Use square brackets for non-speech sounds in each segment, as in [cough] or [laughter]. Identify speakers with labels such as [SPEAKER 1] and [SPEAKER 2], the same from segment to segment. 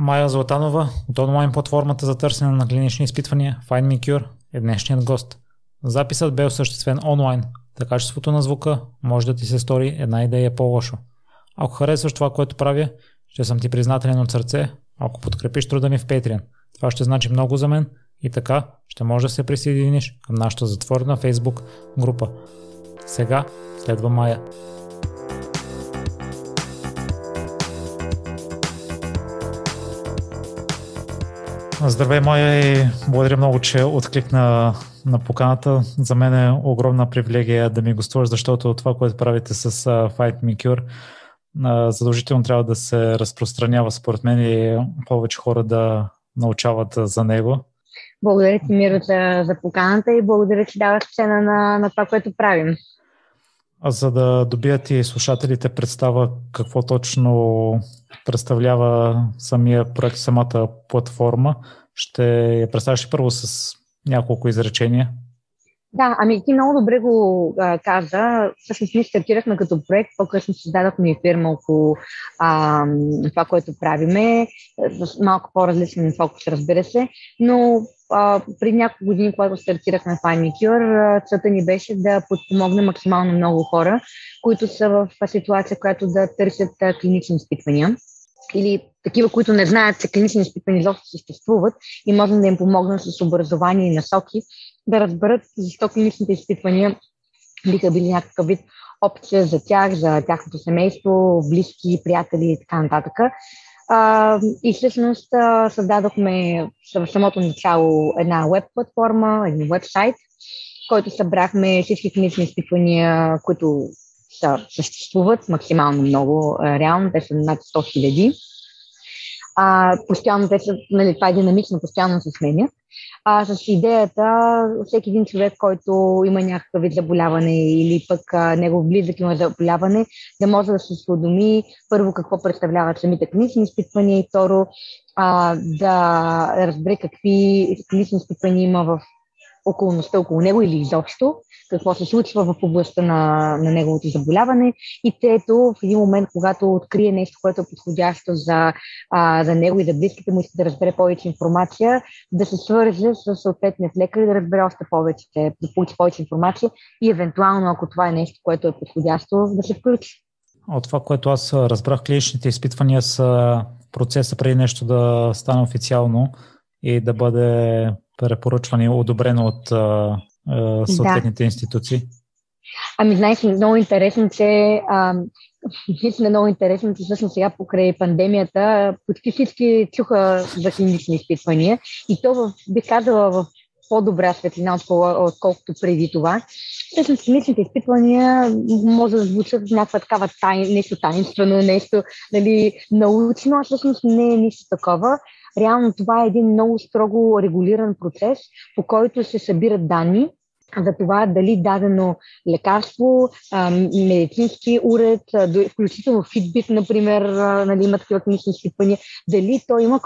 [SPEAKER 1] Майя Златанова от онлайн платформата за търсене на клинични изпитвания FindMeCure е днешният гост. Записът бе осъществен онлайн, така качеството на звука може да ти се стори една идея по-лошо. Ако харесваш това, което правя, ще съм ти признателен от сърце, ако подкрепиш труда ми в Patreon. Това ще значи много за мен и така ще можеш да се присъединиш към нашата затворена Facebook група. Сега следва Майя. Здравей, Майя, и благодаря много, че откликна на поканата. За мен е огромна привилегия да ми гостуваш, защото това, което правите с Fight Me Cure, задължително трябва да се разпространява според мен и повече хора да научават за него.
[SPEAKER 2] Благодаря ти, Миро, за, за поканата и благодаря, че даваш цена на, на това, което правим.
[SPEAKER 1] За да добият и слушателите представа какво точно представлява самия проект, самата платформа, ще я представиш първо с няколко изречения.
[SPEAKER 2] Да, ами ти много добре го а, каза. Всъщност ние стартирахме като проект, по-късно създадохме и фирма около а, това, което правиме, с малко по-различен фокус, разбира се, но а, преди няколко години, когато стартирахме Find целта ни беше да подпомогне максимално много хора, които са в ситуация, в която да търсят клинични изпитвания или такива, които не знаят, че клинични изпитвания изобщо съществуват и можем да им помогнем с образование и насоки, да разберат защо клиничните изпитвания биха били някакъв вид опция за тях, за тяхното семейство, близки, приятели и така нататък. А, и всъщност а, създадохме в самото начало една веб платформа, един вебсайт, който събрахме всички клинични изпитвания, които са, съществуват максимално много. Реално те са над 100 хиляди. постоянно те са, нали, това е динамично, постоянно се сменят а, с идеята всеки един човек, който има някакъв вид заболяване или пък а, негов близък има заболяване, да може да се осведоми първо какво представляват самите клинични изпитвания и второ а, да разбере какви клинични изпитвания има в околността около него или изобщо, какво се случва в областта на, на неговото заболяване. И трето, в един момент, когато открие нещо, което е подходящо за, а, за него и за близките му, иска да разбере повече информация, да се свърже с съответният лекар и да разбере още повече, да получи повече информация и евентуално, ако това е нещо, което е подходящо, да се включи.
[SPEAKER 1] От това, което аз разбрах, клиничните изпитвания са процеса преди нещо да стане официално и да бъде препоръчване одобрено от а, а, съответните да. институции?
[SPEAKER 2] Ами, знаеш, много интересно, че а, наистина много интересно, че всъщност сега покрай пандемията почти всички чуха за клинични изпитвания и то в, бих казала в по-добра светлина, отколкото преди това. Всъщност, клиничните изпитвания може да звучат някаква такава тай, нещо таинствено, нещо нали, научно, а всъщност не е нищо такова. Реално това е един много строго регулиран процес, по който се събират данни за това дали дадено лекарство, медицински уред, включително Fitbit, например, нали, има такива клинични изпитвания, дали то има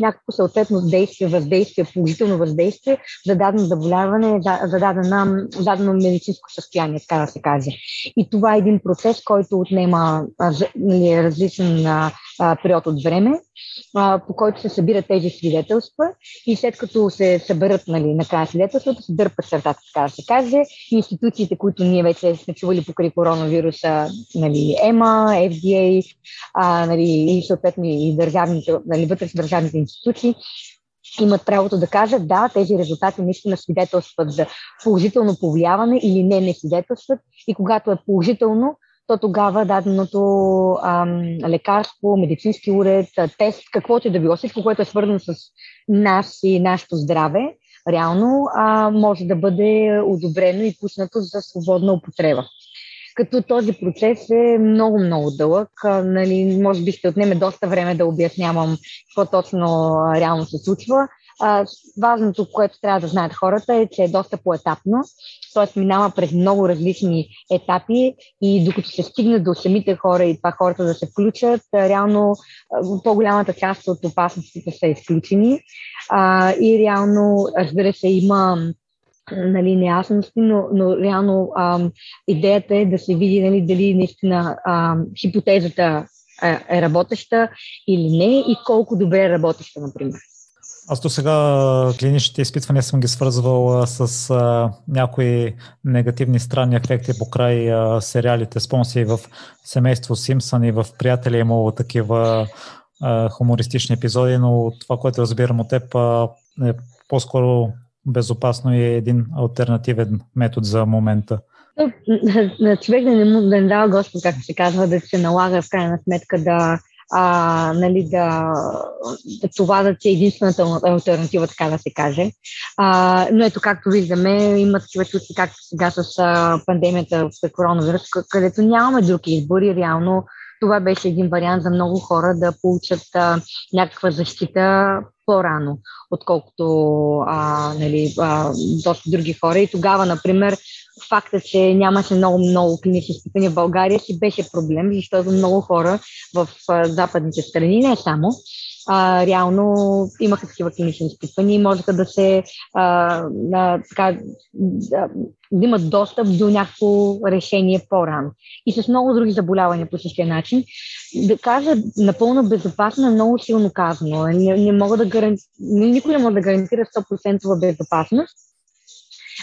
[SPEAKER 2] някакво съответно действие, въздействие, положително въздействие за дадено заболяване, за дадено, дадено медицинско състояние, така да се каже. И това е един процес, който отнема нали, различен период от време по който се събират тези свидетелства и след като се съберат нали, накрая свидетелствата, се дърпат чертата, така да се каже. Институциите, които ние вече сме чували покрай коронавируса, нали, ЕМА, FDA а, нали, и съответно и държавните, нали, вътрешно държавните институции, имат правото да кажат да, тези резултати наистина свидетелстват за положително повлияване или не не свидетелстват и когато е положително, то тогава даденото ам, лекарство, медицински уред, тест, каквото и да било, всичко, което е свързано с нас и нашето здраве, реално а, може да бъде одобрено и пуснато за свободна употреба. Като този процес е много-много дълъг, а, нали, може би ще отнеме доста време да обяснявам какво точно реално се случва. А, важното, което трябва да знаят хората е, че е доста поетапно т.е. минава през много различни етапи и докато се стигне до самите хора и това хората да се включат, реално по-голямата част от опасностите са изключени а, и реално, разбира се, има нали, неясности, но, но реално а, идеята е да се види нали, дали наистина а, хипотезата е работеща или не и колко добре е работеща, например.
[SPEAKER 1] Аз до сега клиничните изпитвания съм ги свързвал с а, някои негативни странни ефекти по край а, сериалите. Спомня в семейство Симпсън и в Приятели е имало такива а, хумористични епизоди, но това, което разбирам от теб а, е по-скоро безопасно и е един альтернативен метод за момента.
[SPEAKER 2] На човек да не, му, да не дава Господ, както се казва, да се налага в крайна сметка да, а, нали, да, това да е единствената альтернатива, така да се каже. А, но ето, както виждаме, има такива случаи, както сега с а, пандемията с коронавирус, където нямаме други избори, реално това беше един вариант за много хора да получат а, някаква защита по-рано, отколкото а, нали, а, доста други хора. И тогава, например, факта, че нямаше много-много клинични изпитания в България си беше проблем, защото много хора в западните страни, не само, а, реално имаха такива клинични изпитвания и можеха да се а, а, така, да, да имат достъп до някакво решение по-рано. И с много други заболявания по същия начин. Да кажа напълно безопасно е много силно казано. Не, не мога да гаранти... Никой не може да гарантира 100% безопасност,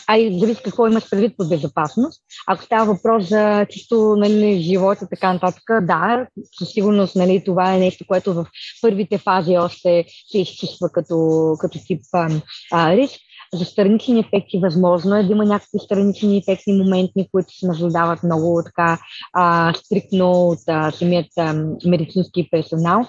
[SPEAKER 2] а и зависи какво имаш предвид под безопасност. Ако става въпрос за чисто нали, живот и така нататък, да, със сигурност нали, това е нещо, което в първите фази още се изчиства като, като тип а, риск. За странични ефекти възможно е да има някакви странични ефекти моментни, които се наблюдават много така а, стриктно от а, самият а, медицински персонал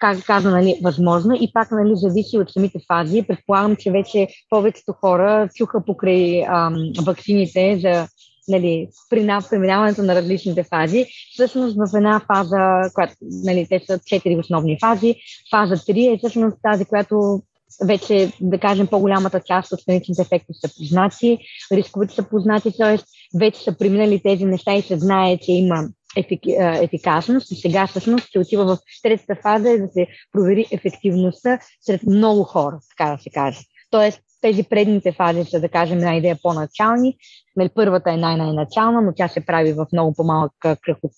[SPEAKER 2] как каза, нали, възможно и пак нали, зависи от самите фази. Предполагам, че вече повечето хора чуха покрай ам, вакцините за нали, при преминаването на различните фази. Всъщност в една фаза, която нали, те са четири основни фази, фаза 3 е всъщност тази, която вече, да кажем, по-голямата част от страничните ефекти са познати, рисковете са познати, т.е. вече са преминали тези неща и се знае, че има ефикасност и сега всъщност се отива в третата фаза е да се провери ефективността сред много хора, така да се каже. Тоест, тези предните фази са, да кажем, една идея по-начални. Нали, първата е най-най-начална, но тя се прави в много по-малък кръг от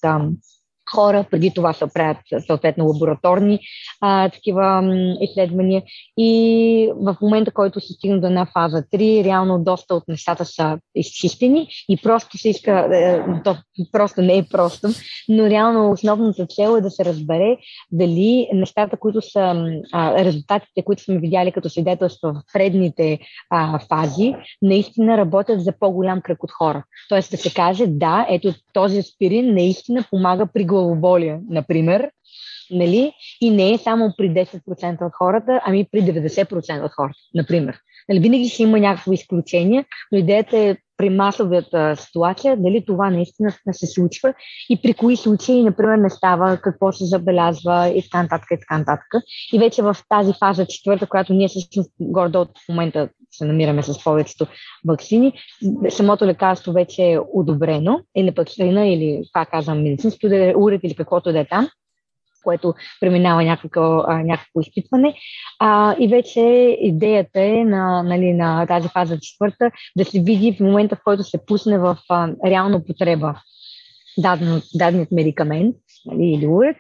[SPEAKER 2] хора, преди това се правят съответно лабораторни а, такива изследвания и в момента, който се стигна до една фаза 3, реално доста от нещата са изчистени и просто се иска, е, то просто не е просто, но реално основната цел е да се разбере дали нещата, които са а, резултатите, които сме видяли като свидетелства в предните а, фази, наистина работят за по-голям кръг от хора. Тоест да се каже, да, ето този аспирин наистина помага при главоболие, например, нали? и не е само при 10% от хората, ами при 90% от хората, например. Нали, винаги ще има някакво изключение, но идеята е при масовата ситуация, дали това наистина се случва и при кои случаи, например, не става, какво се забелязва и така нататък и така нататък. И вече в тази фаза четвърта, която ние всъщност гордо от момента се намираме с повечето вакцини, самото лекарство вече е одобрено, или пък или, пак казвам, медицински уред или каквото да е там, което преминава някакво, някакво изпитване. А, и вече идеята е на, нали, на тази фаза четвърта да се види в момента, в който се пусне в а, реална употреба даден, даденият медикамент нали, или уред,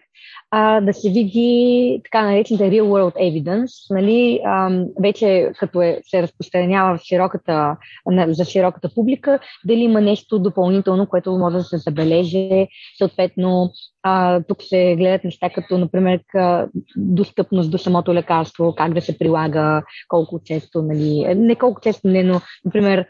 [SPEAKER 2] а, да се види така наречената real world evidence, нали, а, вече като е, се разпространява в широката, на, за широката публика, дали има нещо допълнително, което може да се забележи, съответно а, тук се гледат неща като, например, достъпност до самото лекарство, как да се прилага, колко често, нали, не колко често, не, но, например,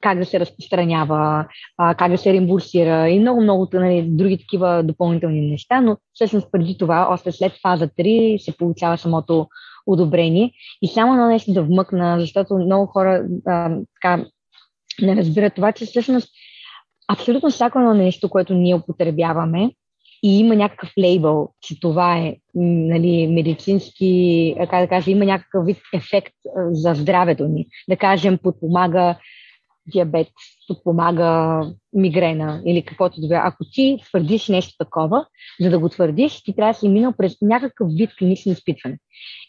[SPEAKER 2] как да се разпространява, как да се реимбурсира и много-много нали, други такива допълнителни неща, но всъщност преди това, още след фаза 3, се получава самото одобрение. И само на нещо да вмъкна, защото много хора а, така, не разбират това, че всъщност абсолютно всяко едно нещо, което ние употребяваме, и има някакъв лейбъл, че това е нали, медицински, как да кажа, има някакъв вид ефект за здравето ни. Да кажем, подпомага диабет, подпомага мигрена или каквото да Ако ти твърдиш нещо такова, за да го твърдиш, ти трябва да си минал през някакъв вид клинични изпитване.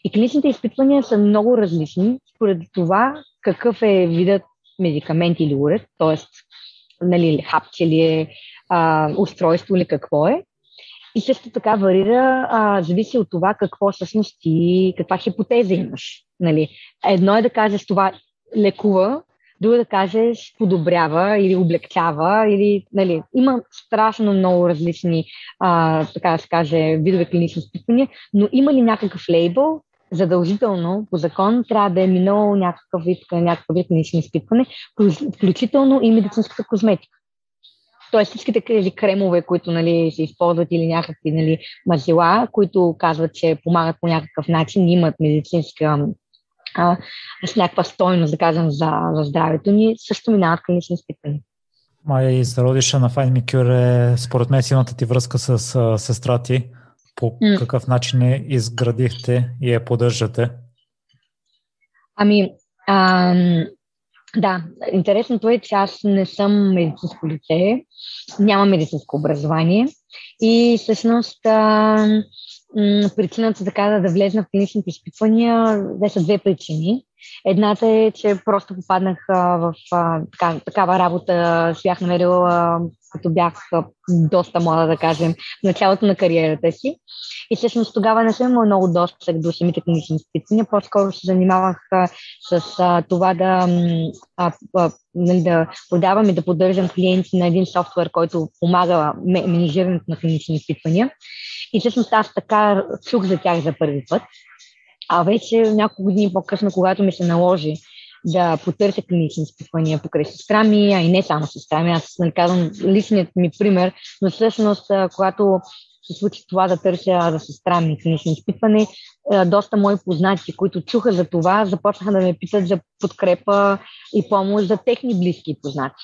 [SPEAKER 2] И клиничните изпитвания са много различни според това какъв е видът медикамент или уред, т.е. Нали, хапче ли е, а, устройство или какво е. И също така варира, а, зависи от това какво всъщност ти, каква хипотеза имаш. Нали? Едно е да кажеш това лекува, друго е да кажеш подобрява или облегчава, или, нали, има страшно много различни, а, така да се каже, видове клинични изпитвания, но има ли някакъв лейбъл, задължително по закон трябва да е минало някакъв вид, някакъв вид клинично изпитване, включително и медицинската козметика. Тоест всичките тези кремове, които нали, се използват или някакви нали, мазила, които казват, че помагат по някакъв начин, имат медицинска а, с някаква стойност, да кажем, за, за здравето ни, също минават клинични изпитвания.
[SPEAKER 1] Майя и зародиша на Fine Micure е според мен силната ти връзка с а, сестра ти. По mm. какъв начин я изградихте и я поддържате?
[SPEAKER 2] Ами, ам, да, интересното е, че аз не съм медицинско лице, нямам медицинско образование и всъщност а, причината така да, влезна в клиничните изпитвания, две са две причини. Едната е, че просто попаднах а, в а, така, такава работа, си бях намерила, като бях а, доста млада, да кажем, в началото на кариерата си. И всъщност тогава не съм имала много достъп до самите клинични изпитвания, по-скоро се занимавах а, с а, това да, а, а, нали, да продавам и да поддържам клиенти на един софтуер, който помага менеджирането на клинични изпитвания. И всъщност аз така чух за тях за първи път. А вече няколко години по-късно, когато ми се наложи да потърся клинични изпитвания покрай сестра ми, а и не само сестра ми, аз нали казвам личният ми пример, но всъщност, когато се случи това да търся за сестра ми клинично изпитване, доста мои познати, които чуха за това, започнаха да ме питат за подкрепа и помощ за техни близки и познати.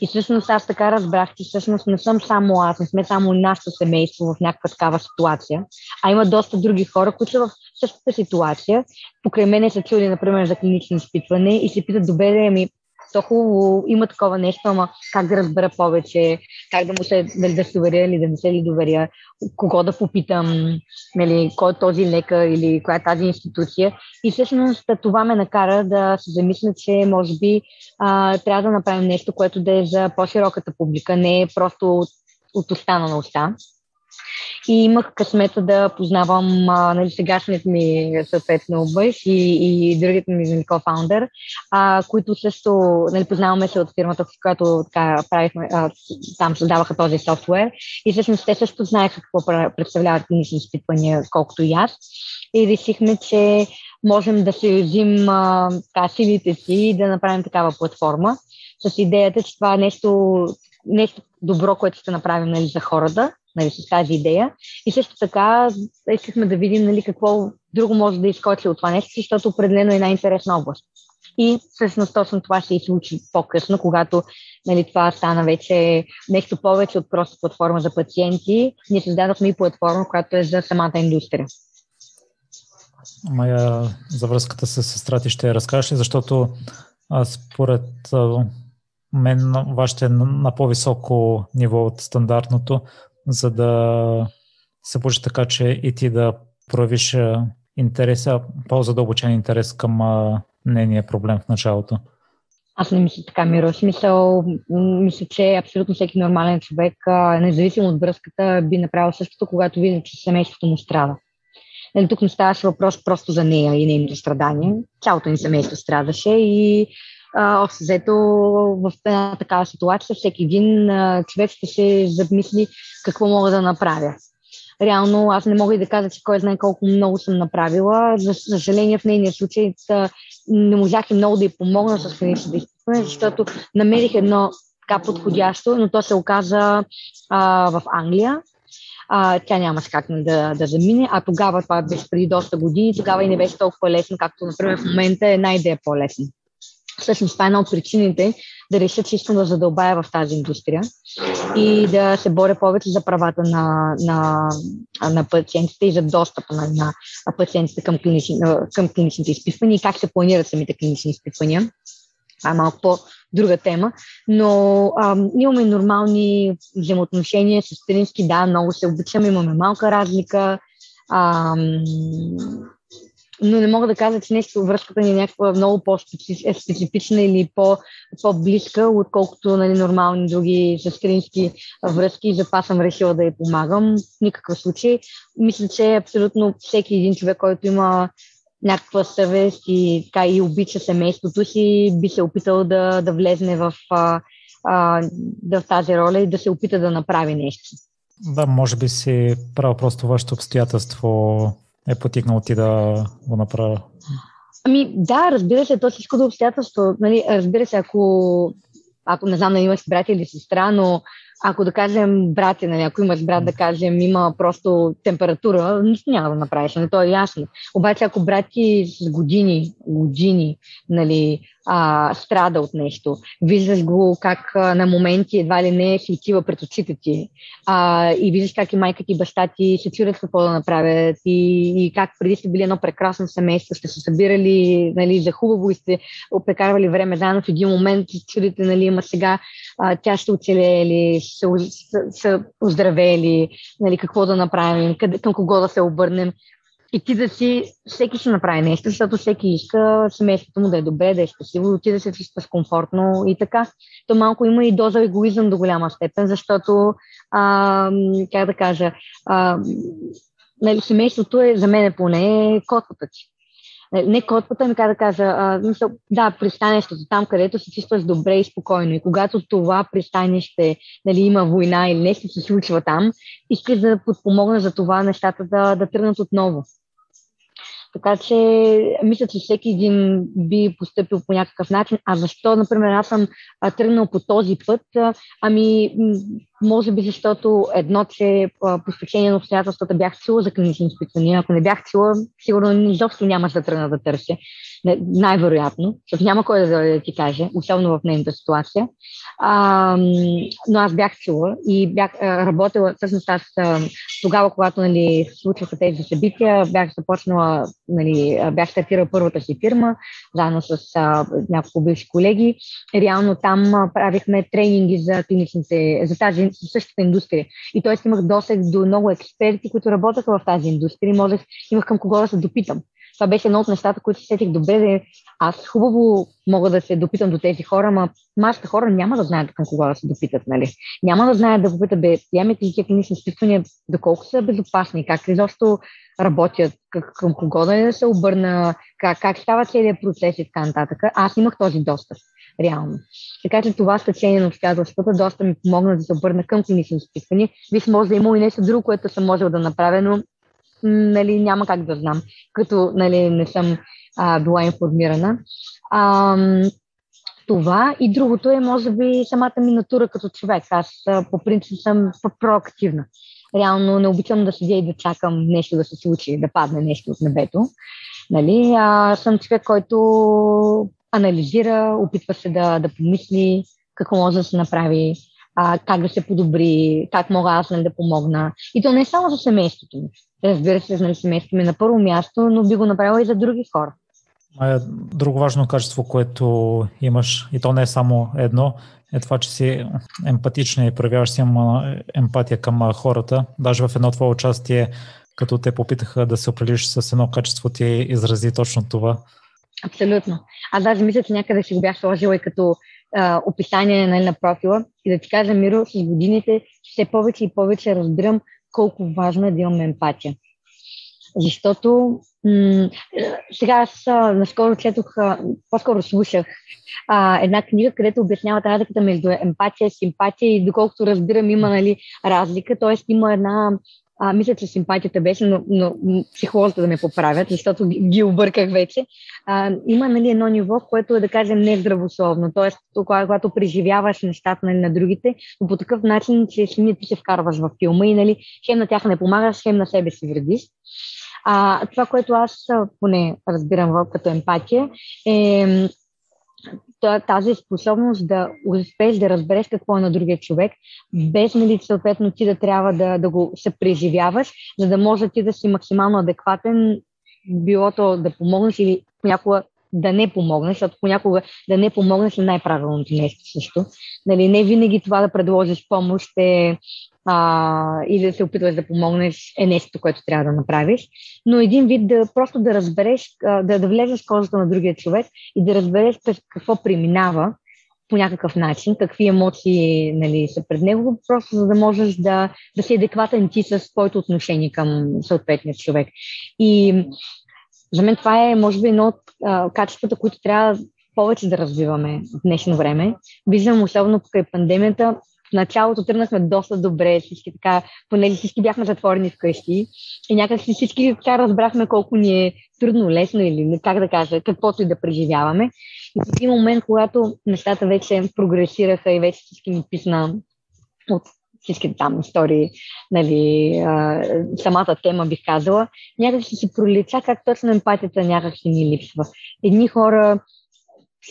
[SPEAKER 2] И всъщност аз така разбрах, че всъщност не съм само аз, не сме само нашето семейство в някаква такава ситуация, а има доста други хора, които са в същата ситуация. Покрай мене са чули, например, за клинично изпитване и се питат, добре, ами то хубаво, има такова нещо, ама как да разбера повече, как да му се, дали да се доверя или да не се ли доверя, кого да попитам, нали, кой е този лекар или коя е тази институция. И всъщност това ме накара да се замисля, че може би а, трябва да направим нещо, което да е за по-широката публика, не просто от, от уста на уста. И имах късмета да познавам нали, сегашният ми съответно бъж и, и другият ми кофаундър, а, които също нали, познаваме се от фирмата, в която така, правихме, а, там създаваха този софтуер. И всъщност те също знаеха какво представляват клинични изпитвания, колкото и аз. И решихме, че можем да се юзим а, така, силите си и да направим такава платформа с идеята, че това е нещо, нещо добро, което ще направим нали, за хората нали, с тази идея. И също така искахме да видим нали, какво друго може да изкочи от това нещо, защото определено е една интересна област. И всъщност точно това се и случи по-късно, когато нали, това стана вече нещо повече от просто платформа за пациенти. Ние създадохме и платформа, която е за самата индустрия.
[SPEAKER 1] Мая за връзката с сестра ти ще разкажеш ли, защото според мен вашите е на по-високо ниво от стандартното за да се получи така, че и ти да проявиш интереса, по-задълбочен интерес към нейния проблем в началото.
[SPEAKER 2] Аз не мисля така, Миро. Смисъл, мисля, че абсолютно всеки нормален човек, независимо от връзката, би направил същото, когато види, че семейството му страда. Нали, тук не ставаше въпрос просто за нея и нейното страдание. Цялото ни семейство страдаше и общо взето в една такава ситуация всеки един човек ще се замисли какво мога да направя. Реално аз не мога и да кажа, че кой знае колко много съм направила. За съжаление в нейния случай не можах и много да й помогна с клиничните изпитване, защото намерих едно така подходящо, но то се оказа а, в Англия. А, тя нямаше как да, да замине, а тогава, това беше преди доста години, тогава и не беше толкова лесно, както, например, в момента една идея по-лесна. Всъщност това е една от причините да реша, че искам да задълбая в тази индустрия и да се боря повече за правата на, на, на пациентите и за достъпа на, на пациентите към, клинични, към клиничните изпитвания и как се планират самите клинични изпитвания. Това е малко по-друга тема, но а, имаме нормални взаимоотношения с сестрински, да, много се обичаме, имаме малка разлика. А, но не мога да кажа, че нещо връзката ни е някаква много по-специфична или по, по-близка, отколкото нали, нормални други сестрински връзки. Затова съм решила да я помагам. В никакъв случай. Мисля, че абсолютно всеки един човек, който има някаква съвест и, така, и обича семейството си, би се опитал да, да влезне в, а, а, в тази роля и да се опита да направи нещо.
[SPEAKER 1] Да, може би си правил просто вашето обстоятелство е потикнало ти да го направя.
[SPEAKER 2] Ами да, разбира се, то всичко до обстоятелство. Нали, разбира се, ако, ако не знам, нали имаш брат или сестра, но ако да кажем брат, нали, ако имаш брат, да кажем, има просто температура, нищо няма да направиш, нали, то е ясно. Обаче, ако брат ти с години, години, нали, а, страда от нещо. Виждаш го как а, на моменти едва ли не се отива пред очите ти. А, и виждаш как и майка ти и баща ти се чудят какво да направят и, и как преди сте били едно прекрасно семейство, сте се събирали нали, за хубаво и сте прекарвали време заедно в един момент се чудите, нали, има сега а, тя ще оцелее ли, ще се оздравели, нали, какво да направим, къде, към кого да се обърнем и ти да си, всеки ще направи нещо, защото всеки иска семейството му да е добре, да е щастливо, ти да се чувстваш комфортно и така. То малко има и доза егоизъм до голяма степен, защото, а, как да кажа, а, нали, семейството е, за мен поне, котвата ти. Не котвата, ми как да кажа, а, мисъл, да, пристанището, там където се чувстваш добре и спокойно. И когато това пристанище нали, има война или нещо се случва там, искаш да подпомогнеш за това нещата да, да тръгнат отново. Така че мисля, че всеки един би поступил по някакъв начин. А защо, например, аз съм тръгнал по този път? Ами, може би защото едно, че по стечение на обстоятелствата бях чула за клинични изпитвания. Ако не бях чула, сигурно изобщо нямаш да тръгна да търся. Най-вероятно, защото няма кой да, ти каже, особено в нейната ситуация. А, но аз бях чула и бях работила, всъщност аз тогава, когато нали, случваха тези събития, бях започнала, нали, бях стартирала първата си фирма, заедно с а, няколко бивши колеги. Реално там а, правихме тренинги за клиничните, за тази същата индустрия. И т.е. имах досег до много експерти, които работеха в тази индустрия. Можех, имах към кого да се допитам. Това беше едно от нещата, които се сетих добре. Да аз хубаво мога да се допитам до тези хора, ама масата хора няма да знаят към кого да се допитат. Нали? Няма да знаят да попитат, бе, приемете ли тези клинични изпитвания, доколко са безопасни, как изобщо работят, как, към кого да се обърна, как, как става целият процес и така нататък. Аз имах този достъп, реално. Така че това стечение на обстоятелствата доста ми помогна да се обърна към клинични изпитвания. Виж, може да има и нещо друго, което съм можел да направя, но нали, няма как да знам, като нали, не съм а, била информирана. А, това и другото е, може би, самата ми натура като човек. Аз по принцип съм проактивна. Реално не обичам да седя и да чакам нещо да се случи, да падне нещо от небето. Нали? А, съм човек, който анализира, опитва се да, да помисли какво може да се направи, а, как да се подобри, как мога аз нали, да помогна. И то не е само за семейството ми. Разбира се, нали, семейството ми е на първо място, но би го направила и за други хора.
[SPEAKER 1] Друго важно качество, което имаш, и то не е само едно, е това, че си емпатична и проявяваш си емпатия към хората. Даже в едно твое участие, като те попитаха да се определиш с едно качество, ти изрази точно това.
[SPEAKER 2] Абсолютно. Аз даже мисля, че някъде си го бях сложила и като а, описание нали, на профила. И да ти кажа, Миро, с годините все повече и повече разбирам колко важно е да имаме емпатия. Защото м- сега аз а, наскоро четох, а, по-скоро слушах а, една книга, където обяснява разликата между емпатия, симпатия и доколкото разбирам има нали, разлика, т.е. има една а, мисля, че симпатията беше, но, но психолозите да ме поправят, защото ги, обърках вече. А, има нали, едно ниво, което е, да кажем, нездравословно. Тоест, когато, преживяваш нещата нали, на другите, но по такъв начин, че самият ти се вкарваш в филма и нали, хем на тях не помагаш, хем на себе си вредиш. А, това, което аз поне разбирам като емпатия, е тази способност да успееш да разбереш какво е на другия човек, без нали, съответно ти да трябва да, да го се преживяваш, за да може ти да си максимално адекватен, било то да помогнеш или понякога да не помогнеш, защото понякога да не помогнеш е най-правилното нещо също. Нали, не винаги това да предложиш помощ е а, или да се опитваш да помогнеш е нещо, което трябва да направиш, но един вид да просто да разбереш, да, да влезеш в кожата на другия човек и да разбереш какво преминава по някакъв начин, какви емоции нали, са пред него, просто за да можеш да, да си адекватен ти с твоето отношение към съответния човек. И за мен това е, може би, едно от а, качествата, които трябва повече да развиваме в днешно време. Виждам, особено покрай пандемията, началото тръгнахме доста добре, всички така, понеже всички бяхме затворени вкъщи и някак си всички така разбрахме колко ни е трудно, лесно или как да кажа, каквото и да преживяваме. И в един момент, когато нещата вече прогресираха и вече всички ни писна от всички там истории, нали, а, самата тема бих казала, някак си си пролича как точно емпатията някак си ни липсва. Едни хора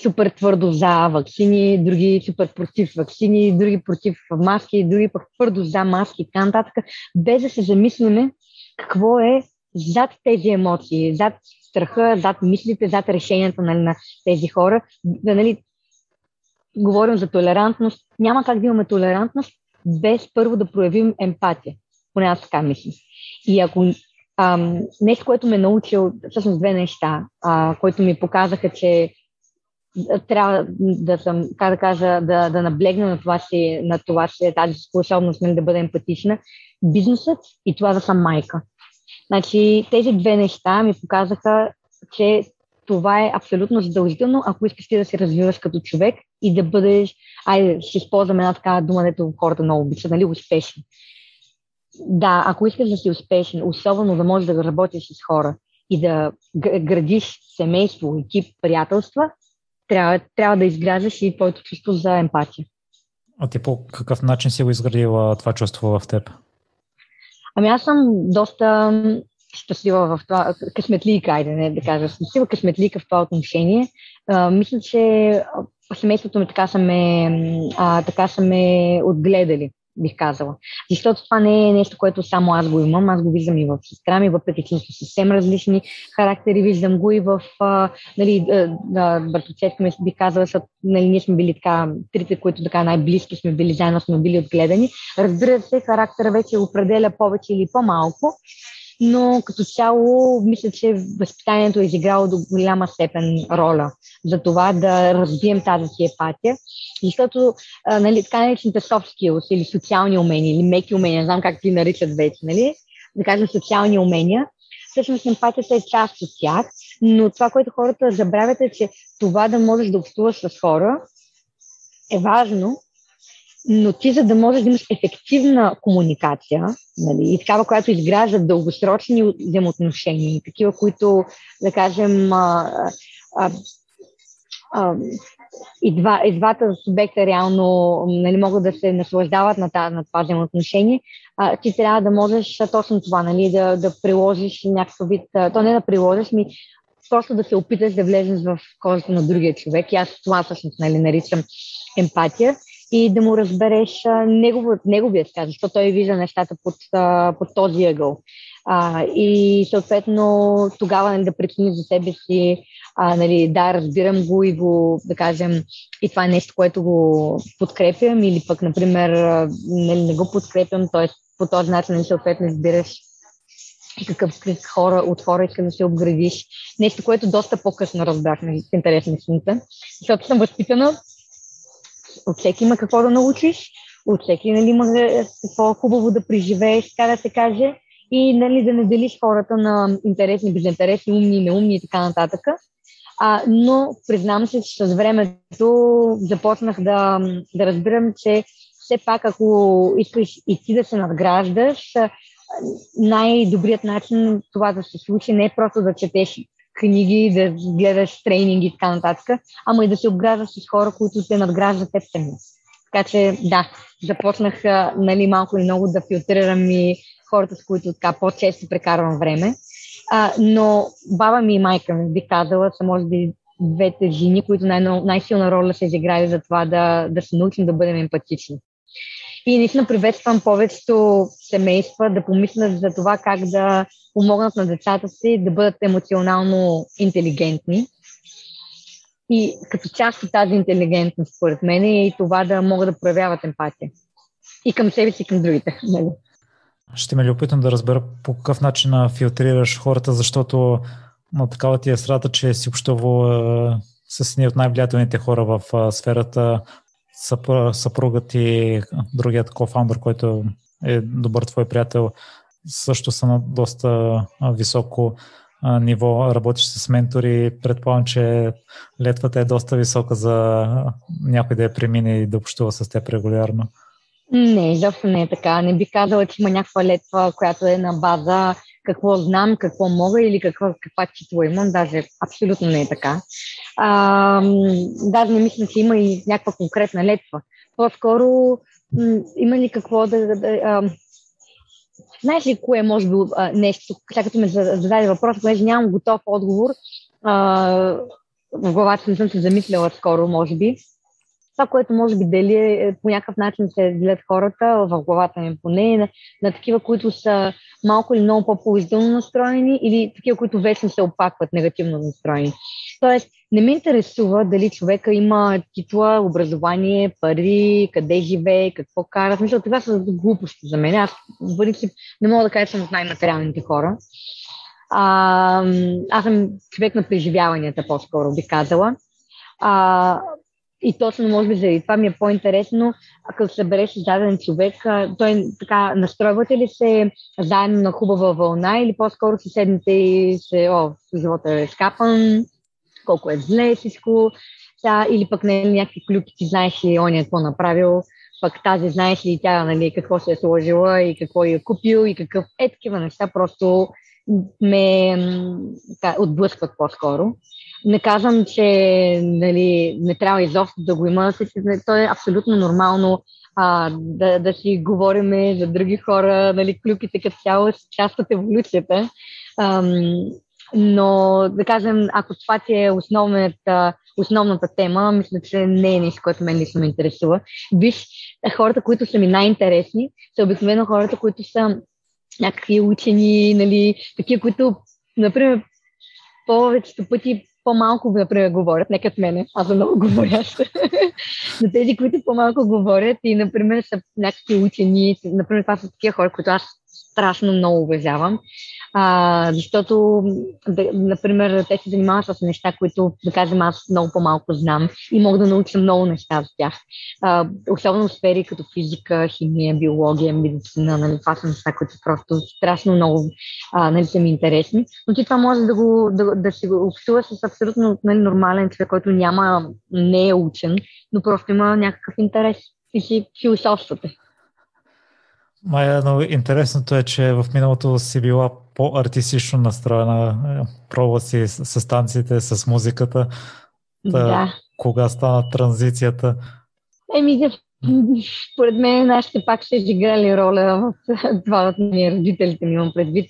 [SPEAKER 2] супер твърдо за вакцини, други супер против вакцини, други против маски, други пък твърдо за маски и така нататък, без да се замислиме какво е зад тези емоции, зад страха, зад мислите, зад решенията нали, на тези хора. Да, нали, говорим за толерантност. Няма как да имаме толерантност без първо да проявим емпатия. Поне аз така мисля. И ако ам, нещо, което ме научил, всъщност две неща, а, които ми показаха, че трябва да съм, как да кажа, да, да наблегна на това си, на това си, тази способност нали, да бъда емпатична. Бизнесът и това да съм майка. Значи, тези две неща ми показаха, че това е абсолютно задължително, ако искаш ти да се развиваш като човек и да бъдеш, айде, ще използвам една такава дума, дето хората много обичат, нали, успешен. Да, ако искаш да си успешен, особено да можеш да работиш с хора и да градиш семейство, екип, приятелства, трябва, трябва да изграждаш и твоето чувство за емпатия.
[SPEAKER 1] А ти по какъв начин си го изградила това чувство в теб?
[SPEAKER 2] Ами аз съм доста щастлива в това, късметлика, айде не да кажа, щастлива късметлика в това отношение. А, мисля, че семейството ми така са ме, а, така са ме отгледали бих казала. Защото това не е нещо, което само аз го имам, аз го виждам и в сестра ми, въпреки че са съвсем различни характери, виждам го и в а, нали, братовцетка ми бих казала, са, нали, ние сме били така, трите, които така най-близки сме били, заедно сме били отгледани. Разбира се, характера вече определя повече или по-малко, но като цяло мисля, че възпитанието е изиграло до голяма степен роля за това да развием тази си епатия, защото нали, така наречените soft skills или социални умения или меки умения, не знам как ти наричат вече, нали? да кажем социални умения, всъщност емпатията е част от тях, но това, което хората забравят е, че това да можеш да общуваш с хора е важно, но ти, за да можеш да имаш ефективна комуникация, нали, и такава, която изгражда дългосрочни взаимоотношения, такива, които, да кажем, а, а, а, и, два, и двата субекта реално нали, могат да се наслаждават на, на това взаимоотношение, а, ти трябва да можеш точно това, нали, да, да приложиш някакъв вид, то не да приложиш, ми просто да се опиташ да влезеш в кожата на другия човек. И аз това всъщност нали, наричам емпатия и да му разбереш неговия, неговия сказ, защото той вижда нещата под, под този ъгъл. А, и съответно тогава нали, да прецени за себе си, а, нали, да, разбирам го и го, да кажем, и това е нещо, което го подкрепям или пък, например, нали, не го подкрепям, т.е. по този начин нали, съответно избираш какъв кръг хора, от хора искам да се обградиш. Нещо, което доста по-късно разбрах, нали, в интерес на сините. Защото съм възпитана от всеки има какво да научиш, от всеки нали, има какво хубаво да преживееш, така да се каже, и нали, да не делиш хората на интересни, безинтересни, умни, неумни и така нататък. А, но признам се, че с времето започнах да, да разбирам, че все пак, ако искаш и ти да се надграждаш, най-добрият начин това да се случи не е просто да четеш книги, да гледаш тренинги и така нататък, ама и да се обграждаш с хора, които те надграждат теб сами. Така че да, започнах нали, малко и много да филтрирам и хората, с които така по-често прекарвам време. А, но баба ми и майка ми, бих казала, са може би двете жени, които най- най-силна роля се изиграли за това да, да се научим да бъдем емпатични. И наистина приветствам повечето семейства да помислят за това как да помогнат на децата си да бъдат емоционално интелигентни. И като част от тази интелигентност, според мен, е и това да могат да проявяват емпатия. и към себе си, и към другите.
[SPEAKER 1] Ще ме ли опитам да разбера по какъв начин филтрираш хората, защото на такава ти е срата, че си общувал е, с едни от най-влиятелните хора в сферата, съпругът и другият кофаундър, който е добър твой приятел, също са на доста високо ниво, работиш с ментори, предполагам, че летвата е доста висока за някой да я премине и да общува с теб регулярно.
[SPEAKER 2] Не, изобщо не е така. Не би казала, че има някаква летва, която е на база какво знам, какво мога или каква, каква титла имам. Даже абсолютно не е така. А, даже не мисля, че има и някаква конкретна летва. По-скоро има ли какво да... да, да а, знаеш ли кое може би, а, нещо, сега като ме зададе въпрос, понеже нямам готов отговор, а, в главата не съм се замисляла скоро, може би това, което може би дели е, по някакъв начин се делят хората в главата ми поне на, на такива, които са малко или много по-положително настроени или такива, които вечно се опакват негативно настроени. Тоест, не ме интересува дали човека има титла, образование, пари, къде живее, какво кара. Смисъл, това са глупости за мен. Аз в принцип не мога да кажа, че съм от най-материалните хора. А, аз съм човек на преживяванията, по-скоро би казала. А, и точно, може би, заради това ми е по-интересно, ако събереш даден човек, той така, настройвате ли се заедно на хубава вълна или по-скоро си седнете и се, о, живота е скапан, колко е зле всичко, да, или пък не някакви клюки, ти знаеш ли он е какво направил, пък тази знаеш ли тя нали, какво се е сложила и какво е купил и какъв е такива неща, просто ме така, отблъскват по-скоро. Не казвам, че нали, не трябва изобщо да го има. То е абсолютно нормално а, да, да си говорим за други хора. Нали, клюките като цяло са част от еволюцията. Ам, но, да кажем, ако това ти е основната, основната тема, мисля, че не е нещо, което мен лично ме интересува. Виж, хората, които са ми най-интересни, са обикновено хората, които са някакви учени, нали, такива, които, например, повечето пъти по-малко, например, говорят, не като мене, аз съм много говоряща, [laughs] но тези, които по-малко говорят и, например, са някакви учени, например, това са такива хора, които аз страшно много уважавам, а, защото, да, например, те се занимават с неща, които, да кажем, аз много по-малко знам и мога да науча много неща от тях. А, особено в сфери като физика, химия, биология, медицина, нали, това са неща, които просто страшно много а, нали, са ми интересни. Но ти това може да, го, да, да си го с абсолютно нали, нормален човек, който няма, не е учен, но просто има някакъв интерес и си философствате.
[SPEAKER 1] Майя, но интересното е, че в миналото си била по-артистично настроена. Пробва си с, с танците, с музиката.
[SPEAKER 2] Та, да.
[SPEAKER 1] Кога стана транзицията?
[SPEAKER 2] Еми, според мен нашите пак ще играли роля в това от ми родителите ми имам предвид.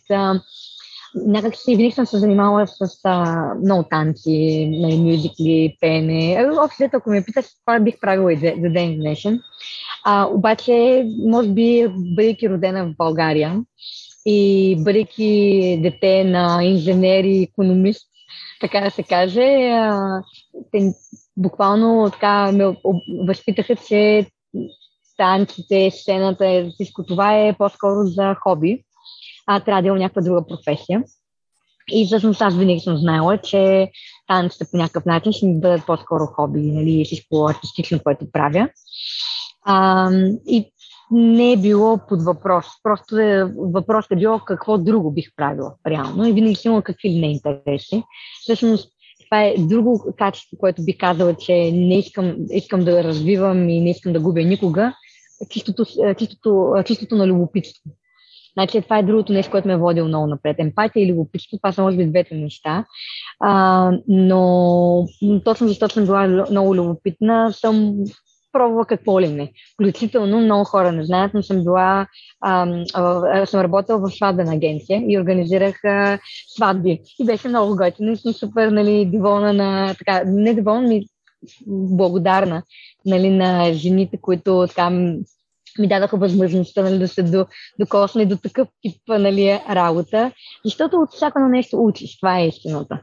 [SPEAKER 2] Някак си винаги съм се занимавала с а, много танци, нали, мюзикли, пене. Общо, ако ме питаш, това бих правила и за ден днешен. А, обаче, може би, бъдейки родена в България и бъдейки дете на инженер и економист, така да се каже, те, буквално така ме възпитаха, че танците, сцената, всичко това е по-скоро за хоби, а трябва да има някаква друга професия. И всъщност аз винаги съм знаела, че танците по някакъв начин ще ми бъдат по-скоро хоби, нали, всичко артистично, което правя. А, и не е било под въпрос. Просто е, въпросът е било какво друго бих правила реално и винаги си имала какви ли не интереси. Всъщност, това е друго качество, което би казала, че не искам, искам да развивам и не искам да губя никога. Чистото, чистото, чистото на любопитство. Значи това е другото нещо, което ме е водило много напред. Емпатия и любопитство, това са може би двете неща. А, но точно защото съм била много любопитна, съм пробвала какво ли не. Включително много хора не знаят, но съм била, а, а, съм работила в сватбена агенция и организирах а, сватби. И беше много готино и съм супер, нали, доволна на, така, не доволна, ми благодарна, нали, на жените, които така ми дадаха възможността нали, да се до, докосне до такъв тип нали, работа, защото от всяко нещо учиш. Това е истината.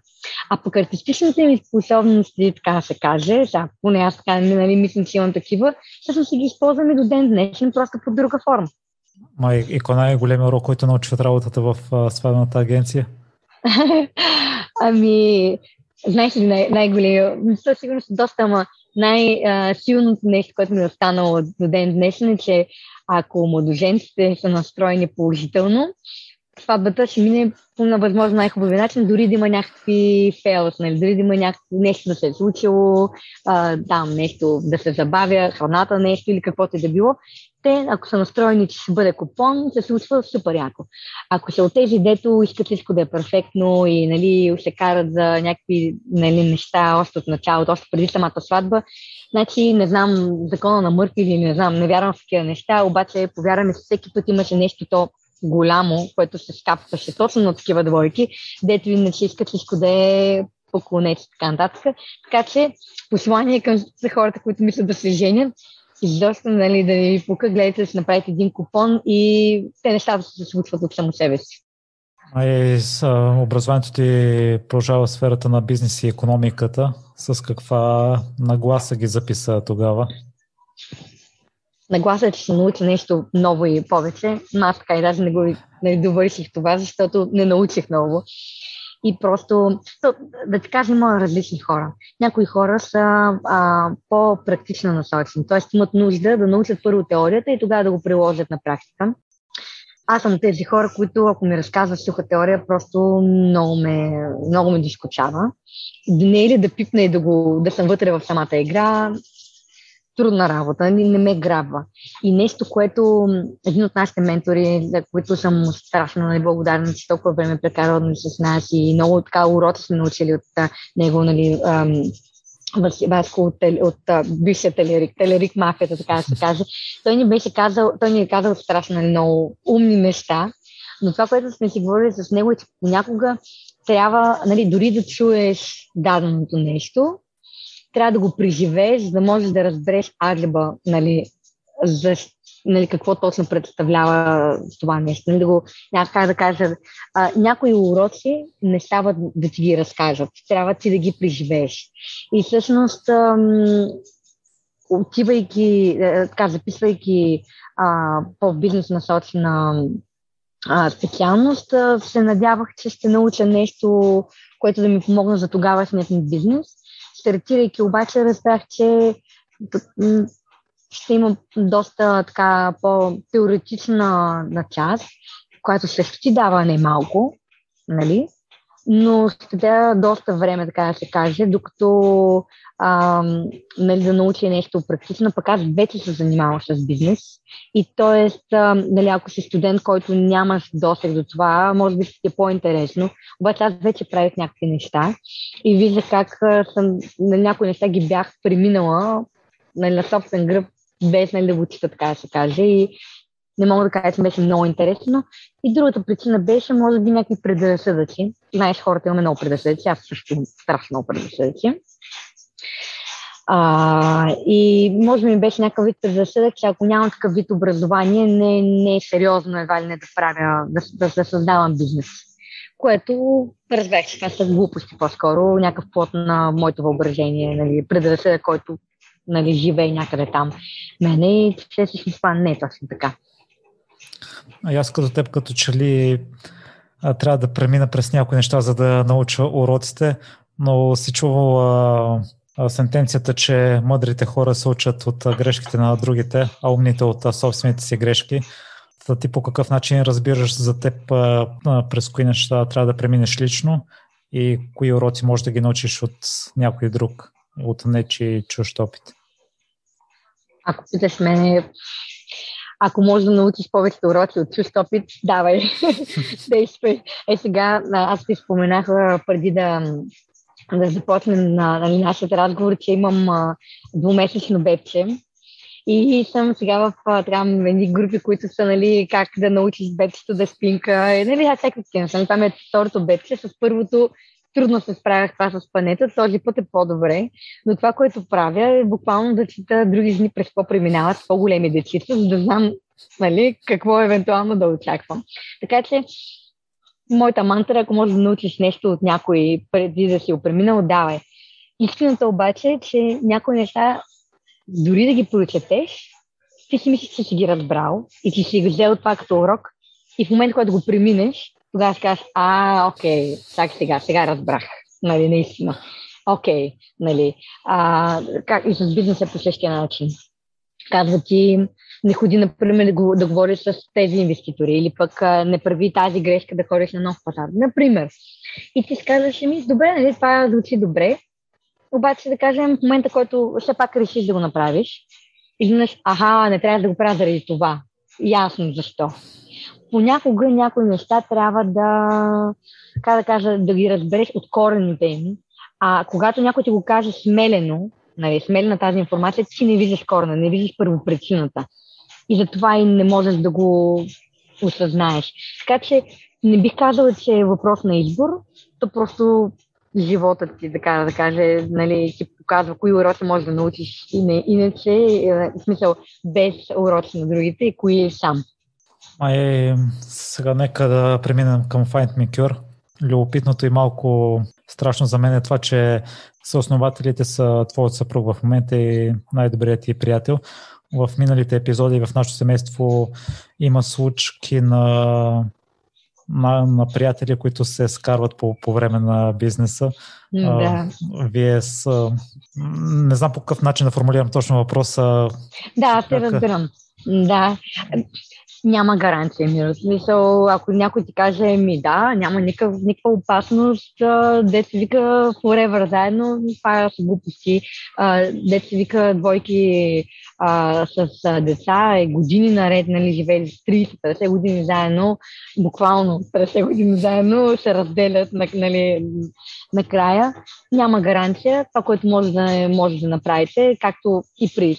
[SPEAKER 2] А пък артистичните ми способности, така се каже, да, поне аз така нали, мислям, че имам такива, всъщност си ги използвам и до ден днешен, просто по друга форма.
[SPEAKER 1] Ма и, кой най-големия урок, който научи от работата в свадебната агенция? [laughs]
[SPEAKER 2] ами, знаеш ли най- най-големия? Със сигурност доста, ама най-силното нещо, което ми е останало до ден днешен е, че ако младоженците са настроени положително, сватбата ще мине по на възможно най-хубави начин, дори да има някакви фейлс, нали? дори да има някакво нещо да се е случило, а, там нещо да се забавя, храната нещо или каквото и да било. Те, ако са настроени, че ще бъде купон, се случва супер яко. Ако са от тези, дето искат всичко да е перфектно и нали, се карат за някакви нали, неща още от началото, още преди самата сватба, значи не знам закона на мъртви или не знам, не вярвам в такива неща, обаче повярваме, всеки път имаше нещо то голямо, което се скапваше точно на такива двойки, дето иначе искат всичко да е поклонец и така нататък. Така че послание към хората, които мислят да се женят, изобщо нали, да ви пука, гледайте да си направите един купон и те нещата се случват от само себе си.
[SPEAKER 1] А и с образованието ти продължава сферата на бизнес и економиката. С каква нагласа ги записа тогава?
[SPEAKER 2] нагласа е, че се науча нещо ново и повече, но аз така и даже не го не довърших това, защото не научих много. И просто, да ти кажа, има различни хора. Някои хора са а, по-практично насочени, т.е. имат нужда да научат първо теорията и тогава да го приложат на практика. Аз съм тези хора, които ако ми разказват суха теория, просто много ме, много ме дискучава. Не е ли да пипна и да, го, да съм вътре в самата игра, трудна работа, не, ме грабва. И нещо, което един от нашите ментори, за които съм страшно неблагодарна, че толкова време прекарал нали, с нас и много така уроци сме научили от а, него, нали, ам, Васко от, от бившия телерик, телерик мафията, така да се каже. Той ни беше казал, той ни е казал страшно нали, много умни неща, но това, което сме си говорили с него е, че понякога трябва, нали, дори да чуеш даденото нещо, трябва да го преживееш, за да можеш да разбереш адлиба, нали, за нали, какво точно представлява това нещо. Нали, да го, как да кажа, а, някои уроци не стават да ти ги разкажат, трябва ти да ги преживееш. И всъщност, ам, отивайки, е, така, записвайки а, по-бизнес насочена специалност, се надявах, че ще науча нещо, което да ми помогне за тогавашният ми бизнес стартирайки обаче, разбрах, че ще има доста така по-теоретична на част, която също ти дава не малко, нали? Но трябва доста време, така да се каже, докато а, нали, да научи нещо практично, пък аз вече се занимавам с бизнес и т.е. Нали, ако си студент, който нямаш досег до това, може би ще ти е по-интересно, обаче аз вече правих някакви неща и виждах как съм, нали, някои неща ги бях преминала нали, на собствен гръб, без нали, да го чита, така да се каже. И не мога да кажа, че беше много интересно. И другата причина беше, може би, някакви предразсъдъци. Знаеш, хората имаме много предразсъдъци, аз също страшно много предразсъдъци. А, и може би беше някакъв вид предразсъдък, че ако нямам такъв вид образование, не, не е сериозно едва ли не да правя, да, да, да създавам бизнес. Което разбрах, че това са глупости по-скоро, някакъв плод на моето въображение, нали, предразсъдък, който нали, живее някъде там. Мене и че всъщност това не е точно така.
[SPEAKER 1] А аз като теб, като че ли трябва да премина през някои неща, за да науча уроците, но си чувал сентенцията, че мъдрите хора се учат от грешките на другите, а умните от собствените си грешки. Та ти по какъв начин разбираш за теб през кои неща трябва да преминеш лично и кои уроци можеш да ги научиш от някой друг, от нечи чужд опит?
[SPEAKER 2] Ако питаш мене, ако можеш да научиш повечето уроци от чужд опит, давай, [laughs] действай. Е сега, аз ти споменах преди да, да започнем на, нали, нашия разговор, че имам а, двумесечно бебче. И съм сега в трябва едни групи, които са, нали, как да научиш бебчето да спинка. И, нали, аз всякакви такива. Това е второто бебче. С първото трудно се справях това с панета, този път е по-добре. Но това, което правя е буквално да чита други жени през какво преминават по-големи дечица, за да знам нали, какво евентуално да очаквам. Така че моята мантра, ако можеш да научиш нещо от някой преди да си го преминал, давай. Истината обаче е, че някои неща, дори да ги прочетеш, ти си мислиш, че си ги разбрал и ти си ги взел това като урок и в момента, когато го преминеш, тогава си кажеш, а, окей, так сега, сега разбрах, нали, наистина. Окей, нали. А, как и с бизнеса по същия начин. Казва ти, не ходи, например, да говориш с тези инвеститори или пък а, не прави тази грешка да ходиш на нов пазар. Например. И ти си казваш, ми, добре, нали, това звучи добре, обаче да кажем в момента, който все пак решиш да го направиш, изведнъж, аха, не трябва да го правя заради това. Ясно защо. Понякога някои неща трябва да, как да кажа, да ги разбереш от корените им. А когато някой ти го каже смелено, нали, смелена тази информация, ти не виждаш корена, не виждаш първопричината. И затова и не можеш да го осъзнаеш. Така че не бих казала, че е въпрос на избор, то просто живота ти, така да каже, нали, ти показва кои уроци можеш да научиш и не, иначе, е, в смисъл, без уроци на другите и кои сам.
[SPEAKER 1] Ай, сега нека да преминем към Find Me Cure. Любопитното и малко страшно за мен е това, че съоснователите са твоят съпруг в момента и най-добрият ти приятел. В миналите епизоди в нашето семейство има случки на на, на приятели, които се скарват по, по време на бизнеса.
[SPEAKER 2] Да. А,
[SPEAKER 1] вие с... Не знам по какъв начин да формулирам точно въпроса.
[SPEAKER 2] Да, те разбирам. Да няма гаранция, мира. Смисъл, ако някой ти каже, ми да, няма никакъв, никаква опасност, дете вика forever заедно, това са глупости. Дете вика двойки а, с деца и години наред, нали, живели с 30-50 години заедно, буквално 50 години заедно, се разделят нали, накрая. Няма гаранция. Това, което може да, може да направите, както и при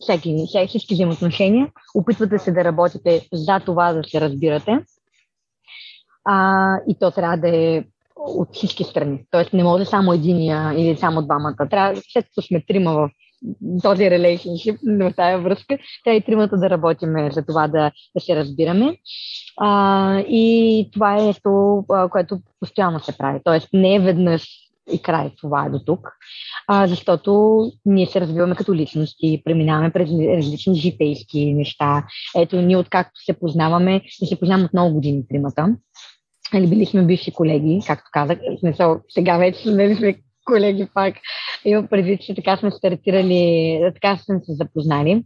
[SPEAKER 2] всеки, всички взаимоотношения, опитвате се да работите за това да се разбирате. А, и то трябва да е от всички страни. Тоест не може само единия или само двамата. Трябва, след като сме трима в този relationship, в тази връзка, трябва и тримата да работиме за това да, да се разбираме. А, и това е нещо, което постоянно се прави. Тоест не е веднъж и край това е до тук, а, защото ние се развиваме като личности, преминаваме през различни житейски неща. Ето, ние откакто се познаваме, ние се познаваме от много години тримата. Или нали, били сме бивши колеги, както казах. Сега вече сме колеги пак. Имам предвид, че така сме стартирали, така сме се запознали.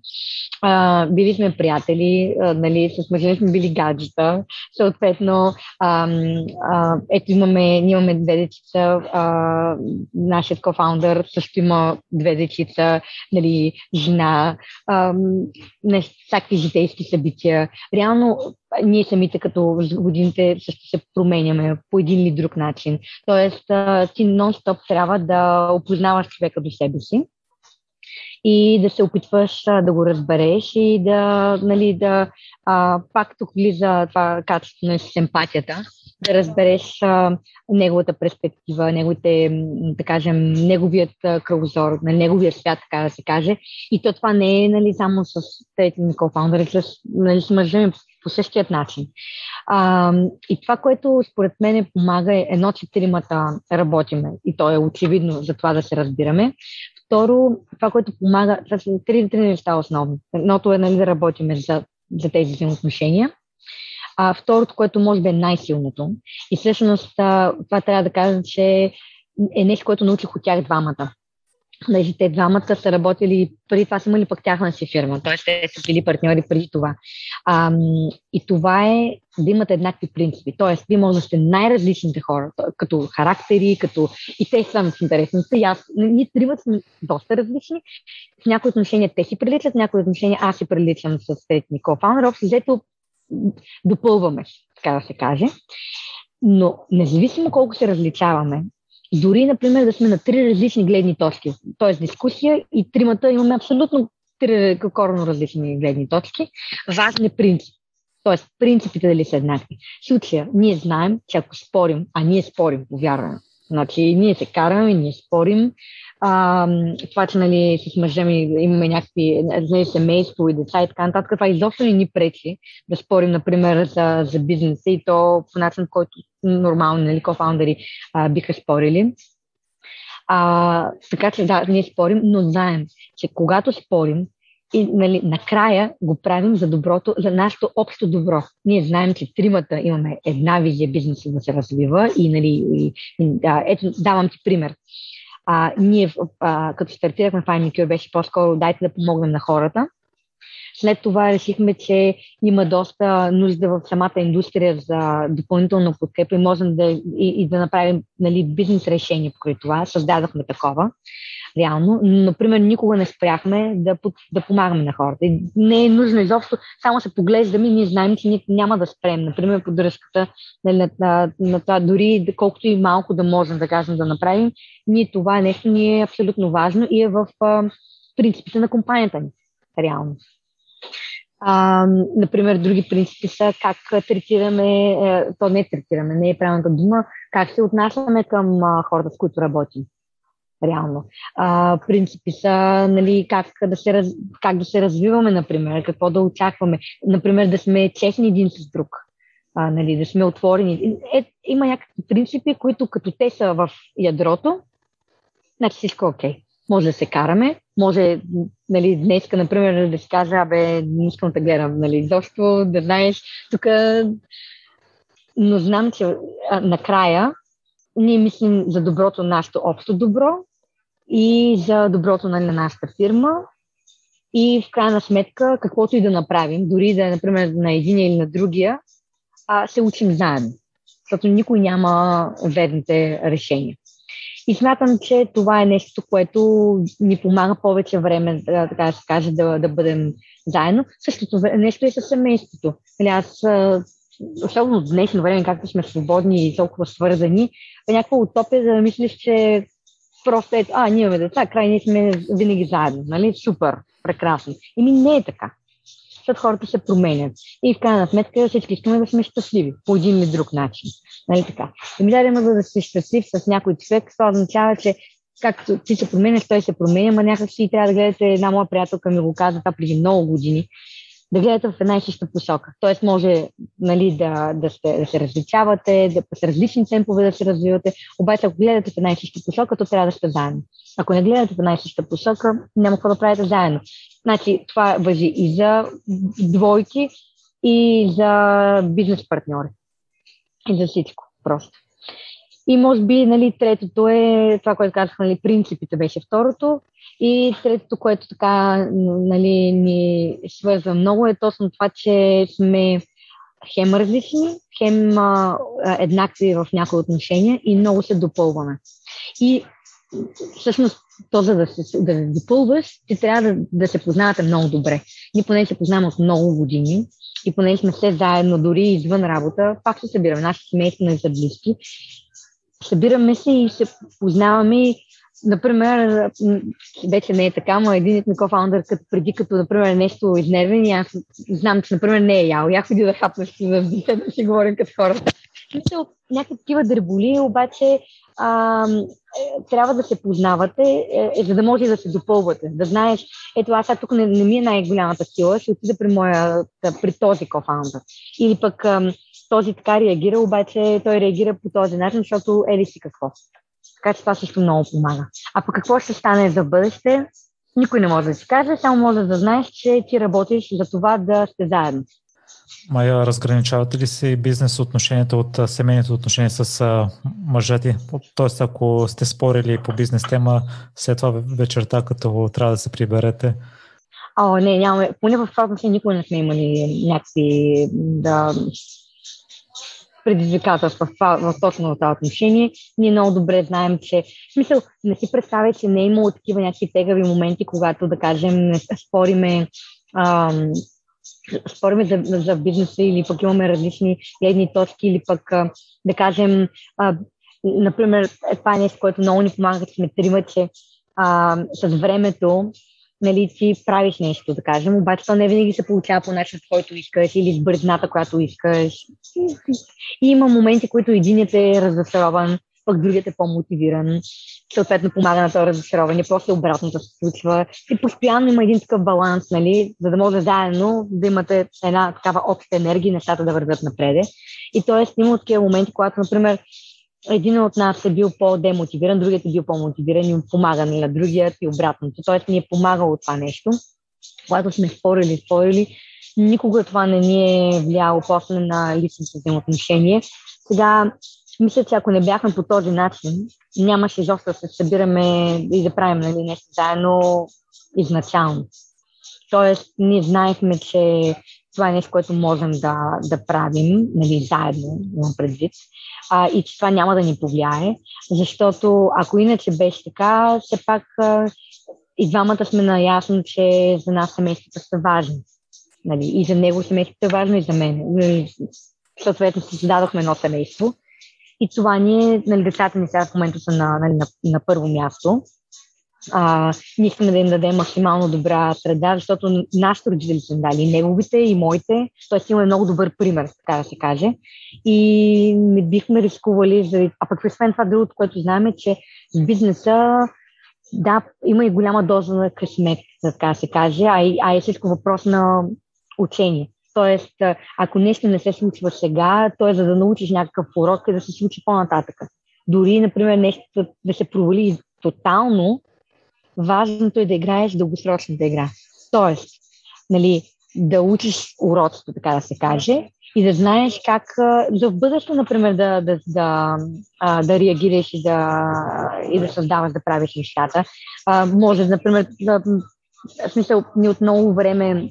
[SPEAKER 2] А, били сме приятели, а, нали, с мъжа сме били гаджета. Съответно, а, а, ето имаме, имаме две дечица, а, нашият кофаундър също има две дечица, нали, жена, а, не, всякакви житейски събития. Реално ние самите като годините също се променяме по един или друг начин. Тоест, ти нон-стоп трябва да опознаваш човека до себе си. И да се опитваш да го разбереш и да, нали, да а, пак тук влиза това качество на симпатията, да разбереш а, неговата перспектива, неговите, да кажем, неговият кръгозор, на неговия свят, така да се каже. И то това не е нали, само с трети ми кофаундър, с, нали, с мъжа по същият начин. А, и това, което според мен помага е едно, че тримата работиме и то е очевидно за това да се разбираме. Второ, това, което помага, това са три, три неща основни. Едното е нали, да работиме за, за тези взаимоотношения. А второто, което може би е най-силното, и всъщност това трябва да кажа, че е нещо, което научих от тях двамата. Понеже те двамата са работили, преди това са имали пък тяхна си фирма, т.е. те са били партньори преди това. А, и това е да имате еднакви принципи. Т.е. вие може да сте най-различните хора, като характери, като и те са в интересните. И аз, ние тримата сме доста различни. В някои отношения те си приличат, в някои отношения аз си приличам с трети Никол Фаунер. Общо взето допълваме, така да се каже. Но независимо колко се различаваме, дори, например, да сме на три различни гледни точки, т.е. дискусия и тримата имаме абсолютно три коренно различни гледни точки, важен е принцип. Т.е. принципите дали са еднакви. В случая, ние знаем, че ако спорим, а ние спорим, повярваме, значи ние се караме, ние спорим, а, това, че нали, с мъжа ми имаме някакви нали, семейство и деца и така нататък, това изобщо не ни пречи да спорим, например, за, за бизнеса и то по начин, който нормално нали, кофаундъри а, биха спорили. А, така че да, ние спорим, но знаем, че когато спорим, и нали, накрая го правим за доброто, за нашето общо добро. Ние знаем, че тримата имаме една визия бизнеса да се развива и, нали, и, и да, ето, давам ти пример. А, ние, а, като стартирахме Fine беше по-скоро дайте да помогнем на хората. След това решихме, че има доста нужда в самата индустрия за допълнително подкрепа и можем да, и, и да направим нали, бизнес решение покрай това. Създадохме такова реално. Например, никога не спряхме да, да помагаме на хората. Не е нужно изобщо, само се поглеждаме и ние знаем, че ние няма да спрем. Например, поддръжката нали, на, на, на това, дори колкото и малко да можем да кажем да направим, ние това нещо ни е абсолютно важно и е в а, принципите на компанията ни. Реално. А, например, други принципи са как третираме, е, то не третираме, не е правилната дума, как се отнасяме към хората, с които работим реално. А, принципи са нали, как, да се как да се развиваме, например, какво да очакваме. Например, да сме честни един с друг, а, нали, да сме отворени. Е, има някакви принципи, които като те са в ядрото, значи всичко е окей. Може да се караме, може нали, днеска, например, да си кажа, абе, не искам да гледам, нали, защо да знаеш, тук... Но знам, че а, накрая ние мислим за доброто нашето общо добро и за доброто нали, на нашата фирма. И в крайна сметка, каквото и да направим, дори да е, например, на един или на другия, а, се учим заедно. Защото никой няма верните решения. И смятам, че това е нещо, което ни помага повече време, така да се каже, да, да бъдем заедно. Същото нещо е със семейството. Нали, аз, особено в днешно време, както сме свободни и толкова свързани, е някаква утопия да мислиш, че просто ето, а, ние имаме деца, край ние сме винаги заедно, нали? Супер, прекрасно. ми не е така. Защото хората се променят. И в крайна сметка всички искаме да сме щастливи по един или друг начин. Нали така? И ми даде за да си щастлив с някой човек, това означава, че както ти се променяш, той се променя, ама някак си трябва да гледате една моя приятелка ми го каза това преди много години, да гледате в една и съща посока. Тоест може нали, да, да, сте, да се различавате, да, с различни темпове да се развивате, обаче ако гледате в една и съща посока, то трябва да сте заедно. Ако не гледате в една и съща посока, няма какво да правите заедно. Значи това въжи и за двойки, и за бизнес партньори. И за всичко просто. И може би нали, третото е това, което казах, нали, принципите беше второто. И третото, което така нали, ни свързва много е точно това, че сме хем различни, хем а, еднакви в някои отношения и много се допълваме. И всъщност то, за да се да допълваш, ти трябва да, да се познавате много добре. Ние поне се познаваме от много години и поне сме все заедно, дори извън работа, пак се събираме. Нашите семейства не са близки. Събираме се и се познаваме например, вече не е така, но един ми кофаундър, като преди, като, например, нещо изнервен, аз знам, че, например, не е ял. Я ходи да хапна си да си говорим като хората. Мисля, някакви такива дреболи, обаче а, е, трябва да се познавате, е, е, за да може да се допълвате. Да знаеш, ето аз тук не, не ми е най-голямата сила, ще отида при, моя, при този кофаундър. Или пък а, този така реагира, обаче той реагира по този начин, защото ели си какво. Така че това също много помага. А по какво ще стане за бъдеще, никой не може да си каже, само може да знаеш, че ти работиш за това да сте заедно.
[SPEAKER 1] Майя, разграничавате ли се бизнес отношенията от семейните отношения с мъжа ти? Тоест, ако сте спорили по бизнес тема, след това вечерта, като трябва да се приберете,
[SPEAKER 2] О, не, нямаме. Поне в това отношение никога не сме имали някакви да, предизвикателства в, в точно това отношение. Ние много добре знаем, че... В смисъл, не си представя, че не е имало такива някакви тегави моменти, когато, да кажем, спориме ам, спориме за, за бизнеса или пък имаме различни гледни точки или пък, да кажем, а, например, е, това е нещо, което много ни помага, като сме трима, че а, с времето нали, ти правиш нещо, да кажем, обаче то не винаги се получава по начин, който искаш или с бързината, която искаш. И има моменти, които единият е разочарован, пък другият е по-мотивиран, съответно помага на това разочароване, после обратното се случва. И постоянно има един такъв баланс, нали, за да може заедно да имате една такава обща енергия и нещата да вървят напреде. И т.е. има такива моменти, когато, например, един от нас е бил по-демотивиран, другият е бил по-мотивиран и помага на другият и обратното. Тоест ни е помагало това нещо. Когато сме спорили, спорили, никога това не ни е влияло после на личните взаимоотношения. Сега, мисля, че ако не бяхме по този начин, нямаше изобщо да се събираме и да правим нали, нещо заедно изначално. Тоест, ние знаехме, че това е нещо, което можем да, да правим, нали, заедно, имам предвид, а, и че това няма да ни повлияе, защото ако иначе беше така, все пак а, и двамата сме наясно, че за нас семействата са важни. Нали, и за него семейството е важно, и за мен. Съответно, създадохме едно семейство. И това ние, нали, децата ни сега в момента са на, нали, на, на първо място. А, ние искаме да им дадем максимално добра среда, защото нашите родители са дали, и неговите, и моите. Тоест имаме много добър пример, така да се каже. И не бихме рискували, а пък освен това другото, което знаем е, че с бизнеса да, има и голяма доза на късмет, така да се каже, а, и, а е всичко въпрос на учение. Тоест, ако нещо не се случва сега, то е за да научиш някакъв урок и да се случи по-нататък. Дори, например, нещо да се провали тотално, важното е да играеш дългосрочната игра. Тоест, нали, да учиш уроците, така да се каже, и да знаеш как за в бъдеще, например, да, да, да, да реагираш и да, и да създаваш, да правиш нещата. може, например, да, в смисъл, ни от много време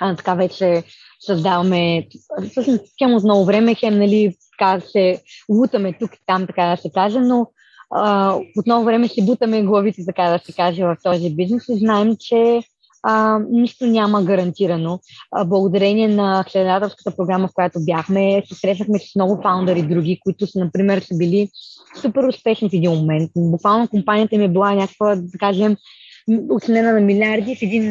[SPEAKER 2] а, така вече създаваме, всъщност хем от много време, хем, нали, така се лутаме тук и там, така да се каже, но а, от много време си бутаме главите, така да се каже, в този бизнес и знаем, че а, нищо няма гарантирано. А, благодарение на следователската програма, в която бяхме, се срещнахме с много фаундъри други, които са, например, са били супер успешни в един момент. Буквално компанията ми е била някаква, да кажем, оценена на милиарди в един,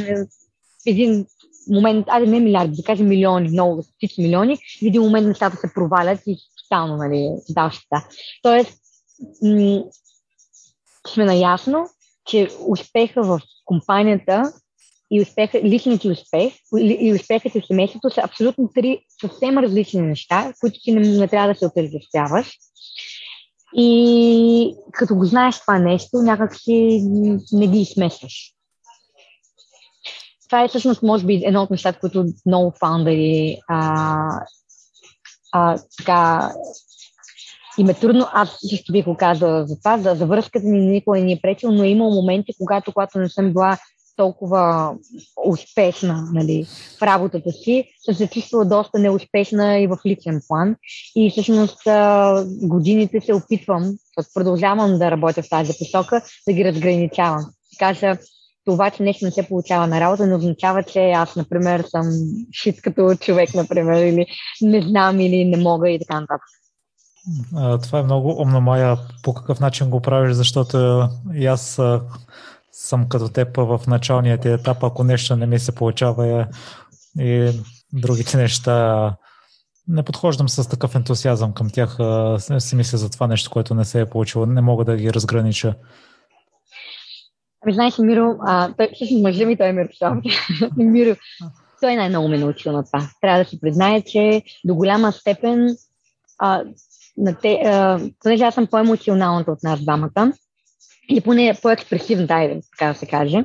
[SPEAKER 2] в един момент, айде не милиарди, да кажем милиони, много всички милиони, в един момент нещата се провалят и тотално, нали, далщата. Тоест, м- сме наясно, че успеха в компанията и успеха, личният успех и успехът в семейството са абсолютно три съвсем различни неща, които ти не, не трябва да се отъждествяваш. И като го знаеш това нещо, някак си не ги смесваш това е всъщност, може би, едно от нещата, които много фаундъри а, а, така им е трудно. Аз също бих го казала за това. За, за връзката ни никога не ни е пречил, но е имало моменти, когато, когато не съм била толкова успешна нали, в работата си, съм се чувствала доста неуспешна и в личен план. И всъщност годините се опитвам, продължавам да работя в тази посока, да ги разграничавам. Кажа, това, че нещо не се получава на работа, не означава, че аз, например, съм шит като човек, например, или не знам, или не мога и така нататък.
[SPEAKER 1] Това е много умно, Майя. По какъв начин го правиш, защото и аз съм като теб в началния ти етап, ако нещо не ми се получава и другите неща не подхождам с такъв ентусиазъм към тях. Си мисля за това нещо, което не се е получило. Не мога да ги разгранича.
[SPEAKER 2] Ами знаеш, Миро, а, той всъщност мъжа ми, той е Мирослав. [laughs] Миро, той най-много ме научил на това. Трябва да се признае, че до голяма степен, а, на те, а, понеже аз съм по-емоционалната от нас двамата, или поне по-експресивна, дай така да се каже,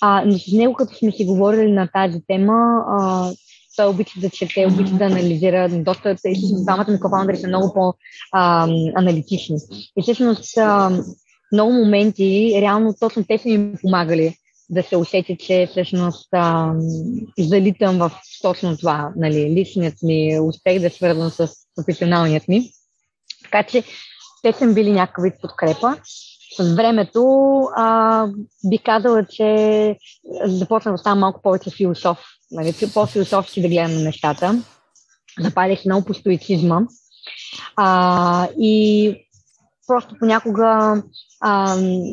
[SPEAKER 2] а, но с него, като сме си говорили на тази тема, а, той обича да чете, обича да анализира. Доста, двамата ми кофаундъри са много по-аналитични. И всъщност много моменти, реално точно те са ми помагали да се усети, че всъщност а, залитам в точно това, нали, личният ми успех да е свързан с професионалният ми. Така че те са били някакъв вид подкрепа. С времето а, би казала, че започна да ставам малко повече философ, нали, по-философски да гледам на нещата. Запалих много по стоицизма. А, и просто понякога ам,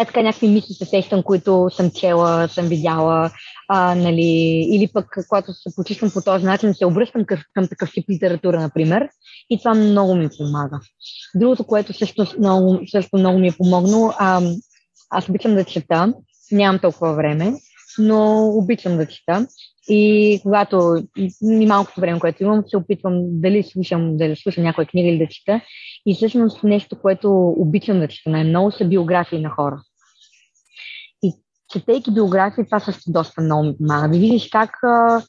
[SPEAKER 2] е така някакви мисли се сещам, които съм чела, съм видяла, а, нали, или пък когато се почувствам по този начин, се обръщам към, към такъв тип литература, например, и това много ми помага. Другото, което също много, също много ми е помогнало, а, аз обичам да чета, нямам толкова време, но обичам да чета. И когато и малкото време, което имам, се опитвам дали слушам, дали слушам някоя книга или да чета. И всъщност нещо, което обичам да чета най-много, са биографии на хора. И четейки биографии, това също доста много ми. Да видиш как а,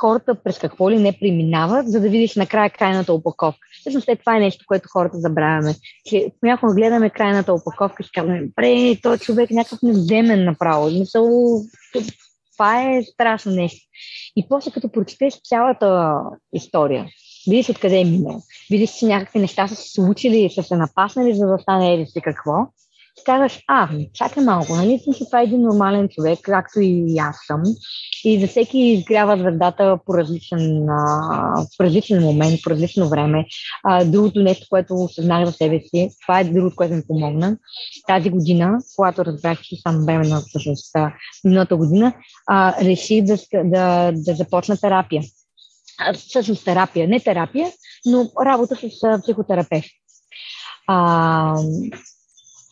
[SPEAKER 2] хората през какво ли не преминават, за да видиш накрая крайната опаковка. Всъщност е това е нещо, което хората забравяме. Че понякога гледаме крайната опаковка и казваме, бре, той човек някакъв невземен направо. Мисъл, това е страшно нещо. И после като прочетеш цялата история, видиш откъде е минал, видиш, че някакви неща са се случили, са се напаснали, за да стане еди си какво, и казваш, а, чакай малко, нали си това е един нормален човек, както и аз съм. И за всеки изгрява звездата по различен, а, по различен момент, по различно време. А, другото нещо, което осъзнах за себе си, това е другото, което ми помогна. Тази година, когато разбрах, че съм бременна всъщност миналата година, а, реших да, да, да започна терапия. А, всъщност терапия, не терапия, но работа с психотерапевт. А,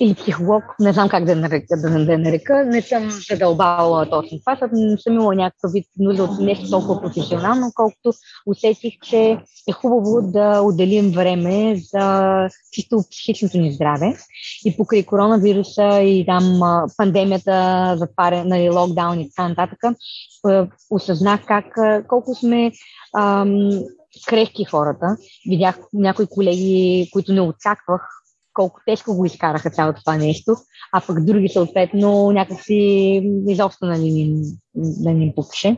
[SPEAKER 2] или психолог, не знам как да нарека, да, да нарека, не съм задълбавала точно това, съм, съм имала някакъв вид нужда от нещо толкова професионално, колкото усетих, че е хубаво да отделим време за чисто психичното ни здраве. И покрай коронавируса и там пандемията, затваря, нали, локдаун и така нататък, осъзнах как, колко сме ам, крехки хората. Видях някои колеги, които не очаквах, колко тежко го изкараха цялото това нещо, а пък други съответно някакси изобщо нали, не, не ни пукаше.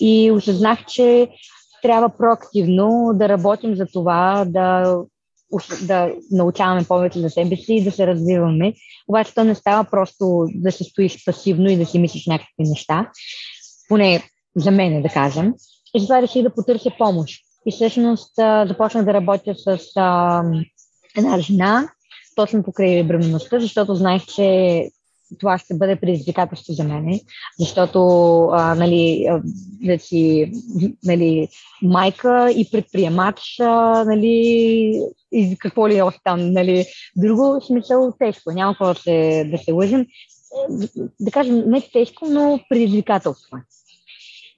[SPEAKER 2] И осъзнах, че трябва проактивно да работим за това, да, да научаваме повече за себе си и да се развиваме. Обаче то не става просто да се стоиш пасивно и да си мислиш някакви неща, поне за мен, да кажем. И затова реших да потърся помощ. И всъщност започнах да работя с а, една жена, точно покрай бременността, защото знаех, че това ще бъде предизвикателство за мене, защото а, нали, да си нали, майка и предприемач, а, нали, и какво ли е още там, нали, друго смисъл тежко, няма какво да се, да се лъжим. Да кажем, не тежко, но предизвикателство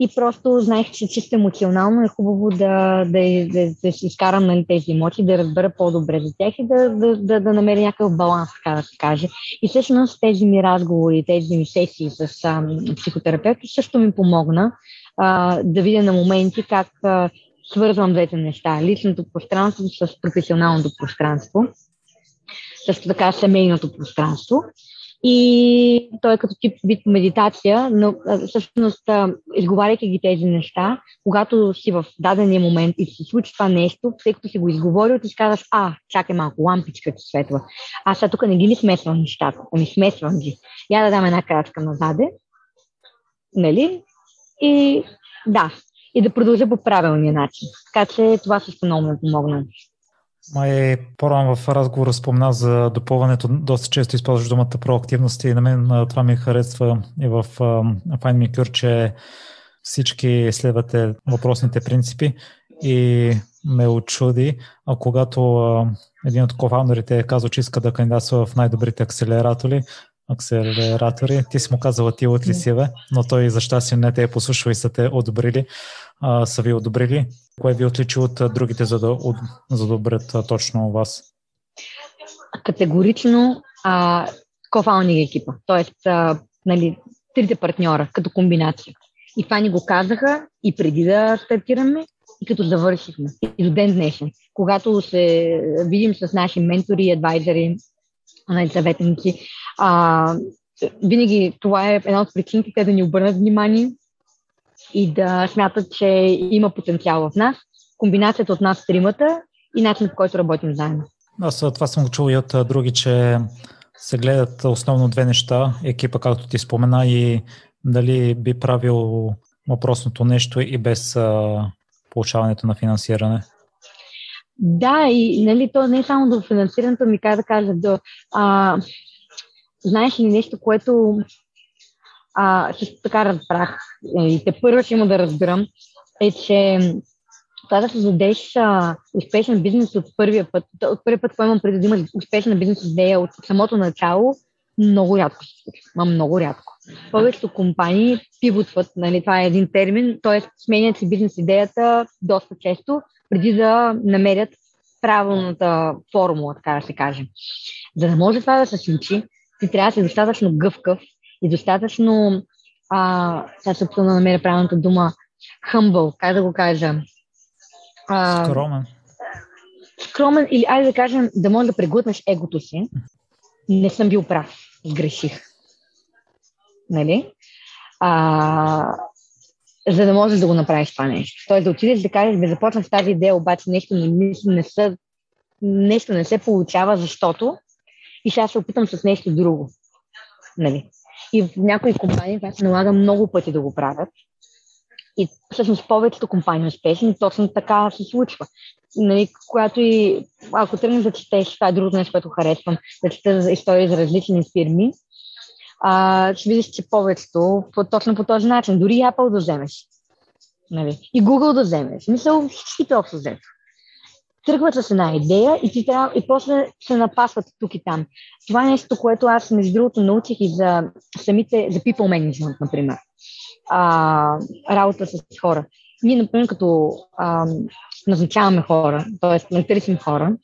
[SPEAKER 2] и просто знаех, че чисто емоционално е хубаво да, да, да, да си изкарам нали, тези емоции, да разбера по-добре за тях и да, да, да, да намеря някакъв баланс, така да се каже. И всъщност тези ми разговори, тези ми сесии с а, психотерапевти също ми помогна а, да видя на моменти как а, свързвам двете неща. Личното пространство с професионалното пространство. Също така семейното пространство. И той е като тип вид медитация, но всъщност, изговаряйки ги тези неща, когато си в дадения момент и се случи това нещо, тъй като си го изговорил, ти си казваш, а, чакай малко, лампичка ти светва. Аз сега тук не ги ли смесвам нещата, ами смесвам ги. Я да дам една крачка назаде, нали? И да, и да продължа по правилния начин. Така че това също много ме помогна.
[SPEAKER 1] Май по-рано в разговора спомна за допълването. Доста често използваш думата проактивност и на мен това ми харесва и в FindMeCure, че всички следвате въпросните принципи и ме очуди, а когато а, един от кофаундерите е казал, че иска да кандидатства в най-добрите акселератори, акселератори, ти си му казала ти от ли си, бе? но той за щастие не те е послушал и са те одобрили а, са ви одобрили? Кое ви отличи от другите, за да задобрят точно вас?
[SPEAKER 2] Категорично а, кофаунинг екипа, т.е. нали, трите партньора като комбинация. И това ни го казаха и преди да стартираме, и като завършихме. И до ден днешен. Когато се видим с наши ментори, адвайзери, съветници, а, винаги това е една от причините те да ни обърнат внимание, и да смятат, че има потенциал в нас, комбинацията от нас тримата и начинът по който работим заедно.
[SPEAKER 1] Аз това съм го чул и от други, че се гледат основно две неща, екипа, както ти спомена, и дали би правил въпросното нещо и без а, получаването на финансиране.
[SPEAKER 2] Да, и нали, то не е само до финансирането, ми как да кажа, до, а, знаеш ли нещо, което а, също така разбрах, е, и те първо ще има да разбирам, е, че това да създадеш а, успешен бизнес от първия път, от първия път, който имам преди да имаш успешна бизнес идея от самото начало, много рядко се случва. Много рядко. Повечето компании пивотват, нали, това е един термин, т.е. сменят си бизнес идеята доста често, преди да намерят правилната формула, така да се каже. За да може това да се случи, ти трябва да си достатъчно гъвкав и достатъчно, а, сега се да намеря правилната дума, humble, как да го кажа?
[SPEAKER 1] А, скромен.
[SPEAKER 2] Скромен или, айде да кажем, да можеш да преглътнеш егото си. Не съм бил прав, греших. Нали? А, за да можеш да го направиш това нещо. Тоест да отидеш да кажеш, да започнеш тази идея, обаче нещо не, не, са, нещо не се получава, защото и сега се опитам с нещо друго. Нали? И в някои компании това се налага много пъти да го правят. И всъщност повечето компании успешни точно така се случва. Нали, когато и, ако тръгнеш да четеш, това е другото нещо, което харесвам, да чета истории за различни фирми, а, ще видиш, че повечето по, точно по този начин. Дори Apple да вземеш. Нали? И Google да вземеш. Мисъл, всичките общо взето. Тръгват с една идея и, ти трябва, и после се напасват тук и там. Това е нещо, което аз, между другото, научих и за самите, за people management, например. А, работа с хора. Ние, например, като а, назначаваме хора, т.е. не търсим хора,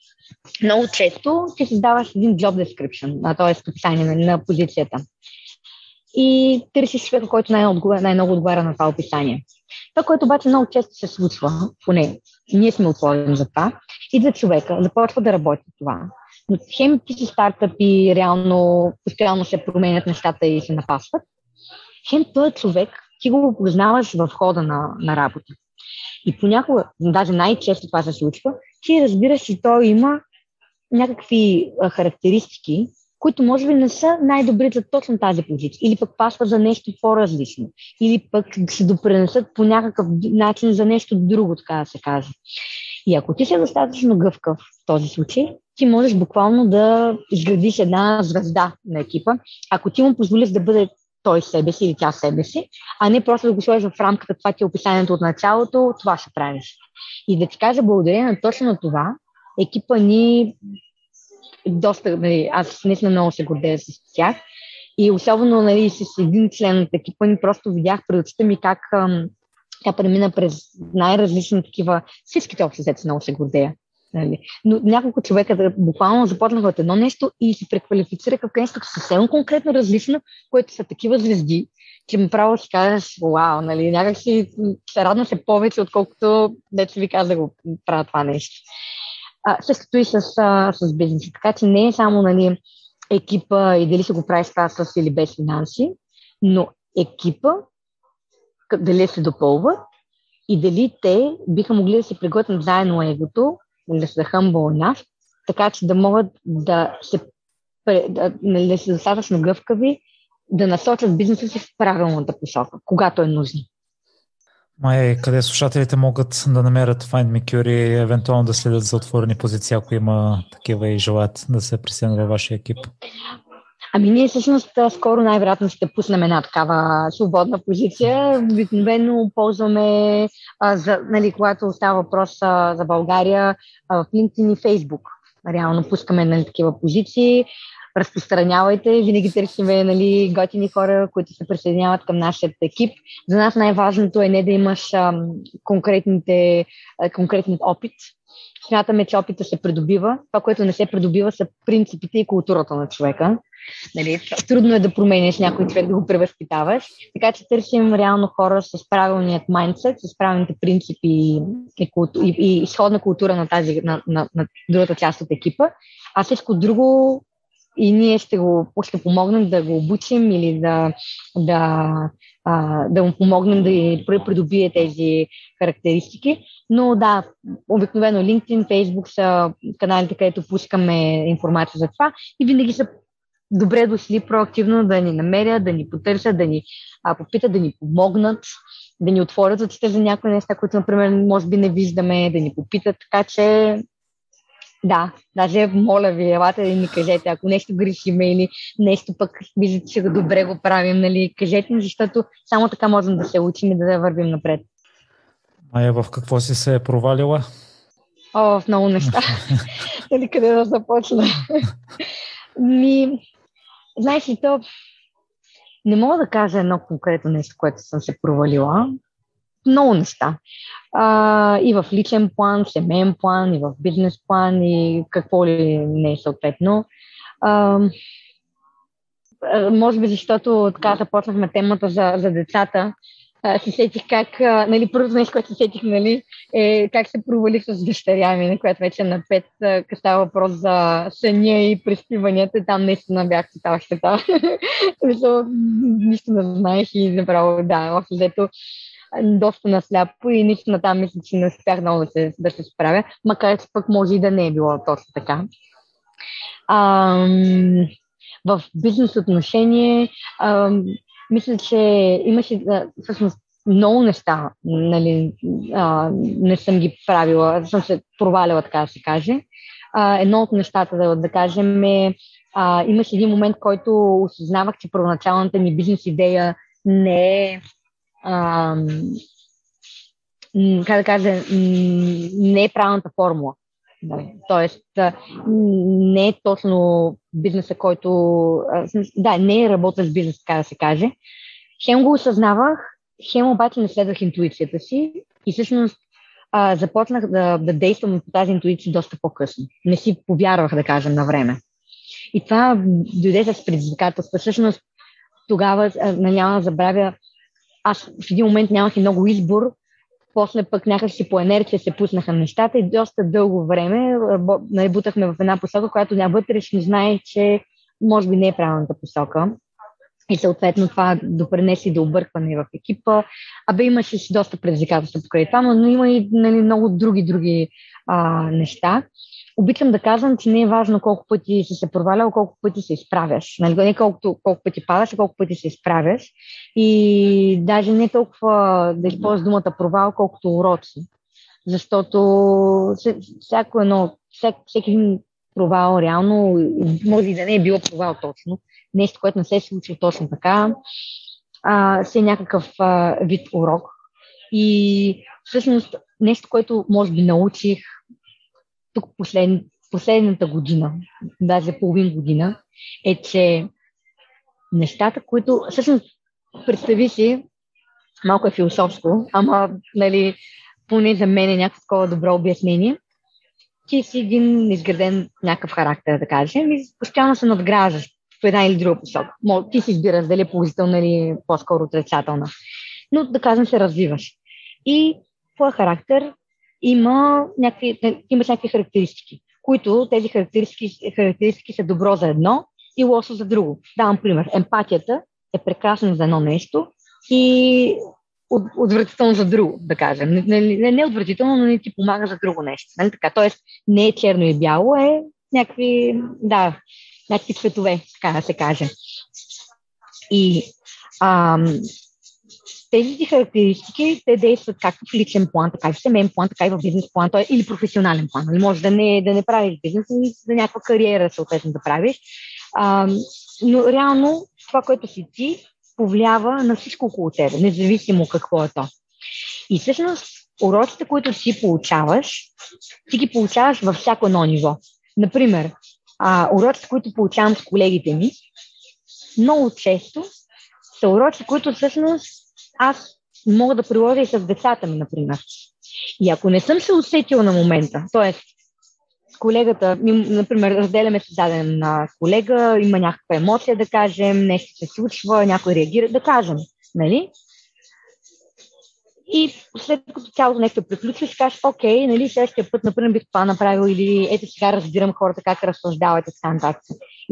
[SPEAKER 2] много често ти създаваш един job description, т.е. описание на, позицията. И търсиш човека, който най-много, най-много отговаря на това описание. Това, което обаче много често се случва, поне ние сме отворени за това, идва човека, започва да работи това. Но хем ти си стартъп и реално постоянно се променят нещата и се напасват. Хем този човек ти го познаваш в хода на, на работа. И понякога, даже най-често това се случва, ти разбираш, че той има някакви характеристики, които може би не са най-добри за точно тази позиция, или пък пасват за нещо по-различно, или пък се допренесат по някакъв начин за нещо друго, така да се каже. И ако ти си достатъчно гъвкав в този случай, ти можеш буквално да изградиш една звезда на екипа, ако ти му позволиш да бъде той себе си или тя себе си, а не просто да го сложиш в рамката, това ти е описанието от началото, това ще правиш. И да ти кажа, благодарение на точно на това, екипа ни доста, нали, аз наистина много се гордея с тях. И особено нали, с един член от екипа ни просто видях пред очите ми как ам, тя премина през най-различни такива, всичките общо много се гордея. Нали. Но няколко човека буквално започнаха от едно нещо и се преквалифицираха в нещо съвсем конкретно различно, което са такива звезди, че ми право си кажеш, вау, нали, някак си се радвам се повече, отколкото дето ви каза да го правя това нещо. А, същото и с, а, с бизнеса. Така че не е само нали, екипа и дали се го прави това с или без финанси, но екипа, дали се допълват и дали те биха могли да се приготвят заедно егото, да са humble enough, така че да могат да се да, нали, да са достатъчно гъвкави, да насочат бизнеса си в правилната посока, когато е нужно.
[SPEAKER 1] Май, къде слушателите могат да намерят Find Me Cure и евентуално да следят за отворени позиции, ако има такива и желаят да се присъединят във вашия екип?
[SPEAKER 2] Ами ние всъщност скоро най-вероятно ще пуснем една такава свободна позиция. Обикновено ползваме, а, за, нали, когато става въпрос а, за България, а, в LinkedIn и Facebook. Реално пускаме нали, такива позиции разпространявайте. Винаги търсиме нали, готини хора, които се присъединяват към нашия екип. За нас най-важното е не да имаш ам, конкретните, конкретен опит. Смятаме, че опита се придобива. Това, което не се придобива, са принципите и културата на човека. Нали, трудно е да промениш някой човек, да го превъзпитаваш. Така че търсим реално хора с правилният майндсет, с правилните принципи и, и, и, и изходна култура на тази, на, на, на другата част от екипа. А всичко друго и ние ще го ще помогнем да го обучим или да, да, а, да му помогнем да придобие тези характеристики. Но да, обикновено LinkedIn, Facebook са каналите, където пускаме информация за това и винаги са добре дошли проактивно да ни намерят, да ни потърсят, да ни а, попитат, да ни помогнат, да ни отворят очите за някои неща, които, например, може би не виждаме, да ни попитат. Така че Да, даже моля ви, елате и ни кажете, ако нещо грешиме или нещо пък виждате, че добре го правим, нали, кажете ни, защото само така можем да се учим и да вървим напред.
[SPEAKER 1] Майя, в какво си се е провалила?
[SPEAKER 2] О, в много неща. [laughs] Нали къде да започна? Ми, знаеш ли, то не мога да кажа едно конкретно нещо, което съм се провалила. Много неща. А, и в личен план, семейен план, и в бизнес план, и какво ли не е съответно. А, може би защото така започнахме темата за, за децата, се сетих как, а, нали, първото нещо, което се сетих, нали, е как се провали с дъщеря ми, която вече на пет, става въпрос за съня и преспиванията, там наистина бях тотал щета. [laughs] нищо не знаех и направо, да, общо взето доста насляпо и наистина там мисля, че не успях много да се, да се справя, макар че пък може и да не е било точно така. Ам, в бизнес отношение ам, мисля, че имаше всъщност много неща, нали, а, не съм ги правила, съм се провалила, така да се каже. А, едно от нещата, да, да кажем, е, а, имаше един момент, който осъзнавах, че първоначалната ми бизнес идея не е а, как да кажа, не е правилната формула. Тоест, не е точно бизнеса, който... Да, не е работещ бизнес, така да се каже. Хем го осъзнавах, хем обаче не следвах интуицията си и всъщност а, започнах да, да действам по тази интуиция доста по-късно. Не си повярвах, да кажем, на време. И това дойде с предизвикателства. Всъщност, тогава, няма да забравя, аз в един момент нямах и много избор после пък някакси по енерция се пуснаха нещата и доста дълго време нали, бутахме в една посока, която вътрешно знае, че може би не е правилната посока. И съответно това допренеси до объркване в екипа. Абе имаше си доста предизвикателства покрай това, но има и нали, много други, други неща обичам да казвам, че не е важно колко пъти си се провалял, колко пъти се изправяш. Нали? Не колко, колко пъти падаш, а колко пъти се изправяш. И даже не толкова да използваш думата провал, колкото уроци. Защото всяко едно, всек, един провал реално, може и да не е било провал точно, нещо, което не се е случило точно така, а, си е някакъв а, вид урок. И всъщност нещо, което може би научих тук послед, последната година, даже половин година, е, че нещата, които всъщност представи си, малко е философско, ама нали, поне за мен е някакво такова добро обяснение, ти си един изграден някакъв характер, да кажем, и постоянно се надграждаш в една или друга посока. Ти си избираш дали е положителна или по-скоро отрицателна. Но да кажем се развиваш. И твой характер има някакви, имаш някакви характеристики, които тези характеристики, характеристики са добро за едно и лошо за друго. Давам пример. Емпатията е прекрасна за едно нещо и от, отвратително за друго, да кажем. Не, не, не отвратително, но не ти помага за друго нещо. Нали така? Тоест не е черно и бяло, е някакви, да, някакви цветове, така да се каже. И ам, тези характеристики, те действат както в личен план, така и в семейен план, така и в бизнес план, т.е. или професионален план. Нали? Може да не, да не правиш бизнес, но за някаква кариера съответно да правиш. А, но реално това, което си ти, повлиява на всичко около тебе, независимо какво е то. И всъщност уроците, които ти получаваш, ти ги получаваш във всяко едно ниво. Например, а, уроците, които получавам с колегите ми, много често са уроци, които всъщност аз мога да приложа и с децата ми, например. И ако не съм се усетила на момента, т.е. колегата, например, разделяме с даден колега, има някаква емоция, да кажем, нещо се случва, някой реагира, да кажем, нали? И след като цялото нещо приключи, ще кажеш, окей, нали, следващия път, например, бих това направил или ето сега разбирам хората как разсъждават и така нататък.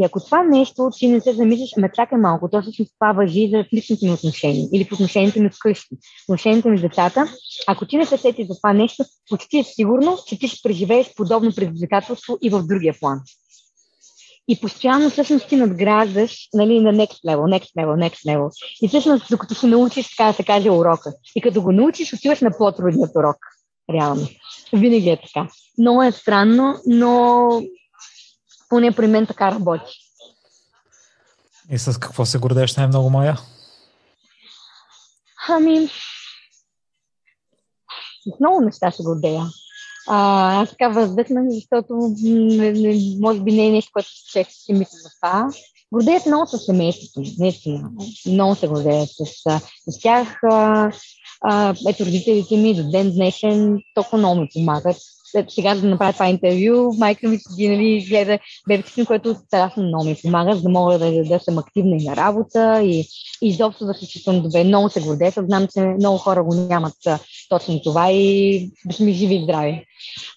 [SPEAKER 2] И ако това нещо ти не се замислиш, ме чакай малко, то всъщност това въжи за личните ми отношения или в отношението ми вкъщи, отношението ми с децата. Ако ти не се сети за това нещо, почти е сигурно, че ти ще преживееш подобно предизвикателство и в другия план. И постоянно всъщност ти надграждаш нали, на next level, next level, next level. И всъщност, докато се научиш, така да се каже, урока. И като го научиш, отиваш на по-трудният урок. Реално. Винаги е така. Много е странно, но поне при мен така работи.
[SPEAKER 1] И с какво се гордееш най-много, Майя?
[SPEAKER 2] Ами, с много неща се гордея. А, аз така въздъхнах, защото не, не, може би не е нещо, което често си мисля за това. Гордеят много с семейството, наистина. Много се гордеят с, с тях. А, а, ето родителите ми до ден днешен толкова много ми помагат сега да направя това интервю, майка ми седи, нали, гледа бебето което страшно много ми помага, за да мога да, да съм активна и на работа и, изобщо да се чувствам добре. Много се гордея, знам, че много хора го нямат точно това и сме живи и здрави.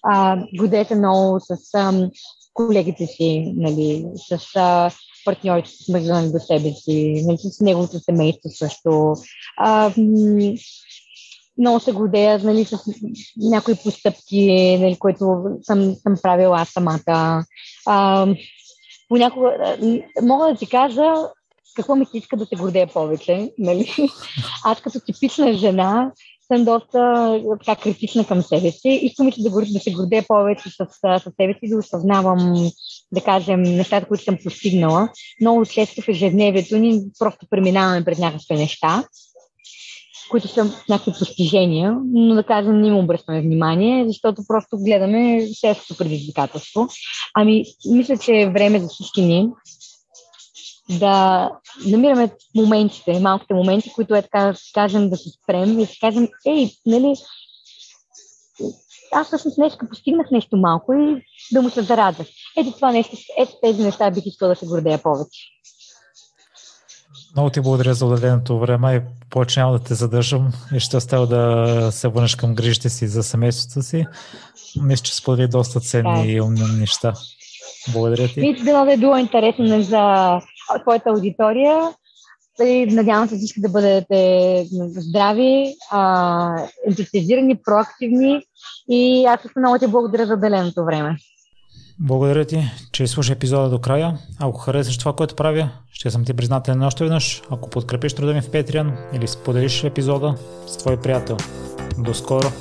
[SPEAKER 2] А, гордея се много с а, колегите си, нали, с а, партньорите, свързани до себе си, нали, с неговото семейство също. А, много се гордея нали, с някои постъпки, нали, които съм, съм правила аз самата. А, понякога мога да ти кажа какво ми се иска да се гордея повече. Нали? Аз като типична жена съм доста така критична към себе си. Искам ми се да, да се гордея повече с, с себе си, да осъзнавам, да кажем, нещата, които съм постигнала. Много често в ежедневието ни просто преминаваме пред някакви неща които са някакви постижения, но да кажем не им обръщаме внимание, защото просто гледаме селското предизвикателство. Ами, мисля, че е време за всички ни да намираме моментите, малките моменти, които е така кажем да се спрем и да кажем, ей, нали, аз всъщност днес постигнах нещо малко и да му се зарадваш. Ето това нещо, ето тези неща бих искала да се гордея повече.
[SPEAKER 1] Много ти благодаря за отделеното време и повече няма да те задържам и ще оставя да се върнеш към грижите си за семейството си. Мисля, че сподели доста ценни и умни неща. Благодаря ти.
[SPEAKER 2] Мисля, да е било интересно за твоята аудитория. И надявам се всички да бъдете здрави, ентусиазирани, проактивни и аз много ти благодаря за отделеното време.
[SPEAKER 1] Благодаря ти, че изслуша епизода до края. Ако харесаш това, което правя, ще съм ти признателен още веднъж, ако подкрепиш труда ми в Patreon или споделиш епизода с твой приятел. До скоро!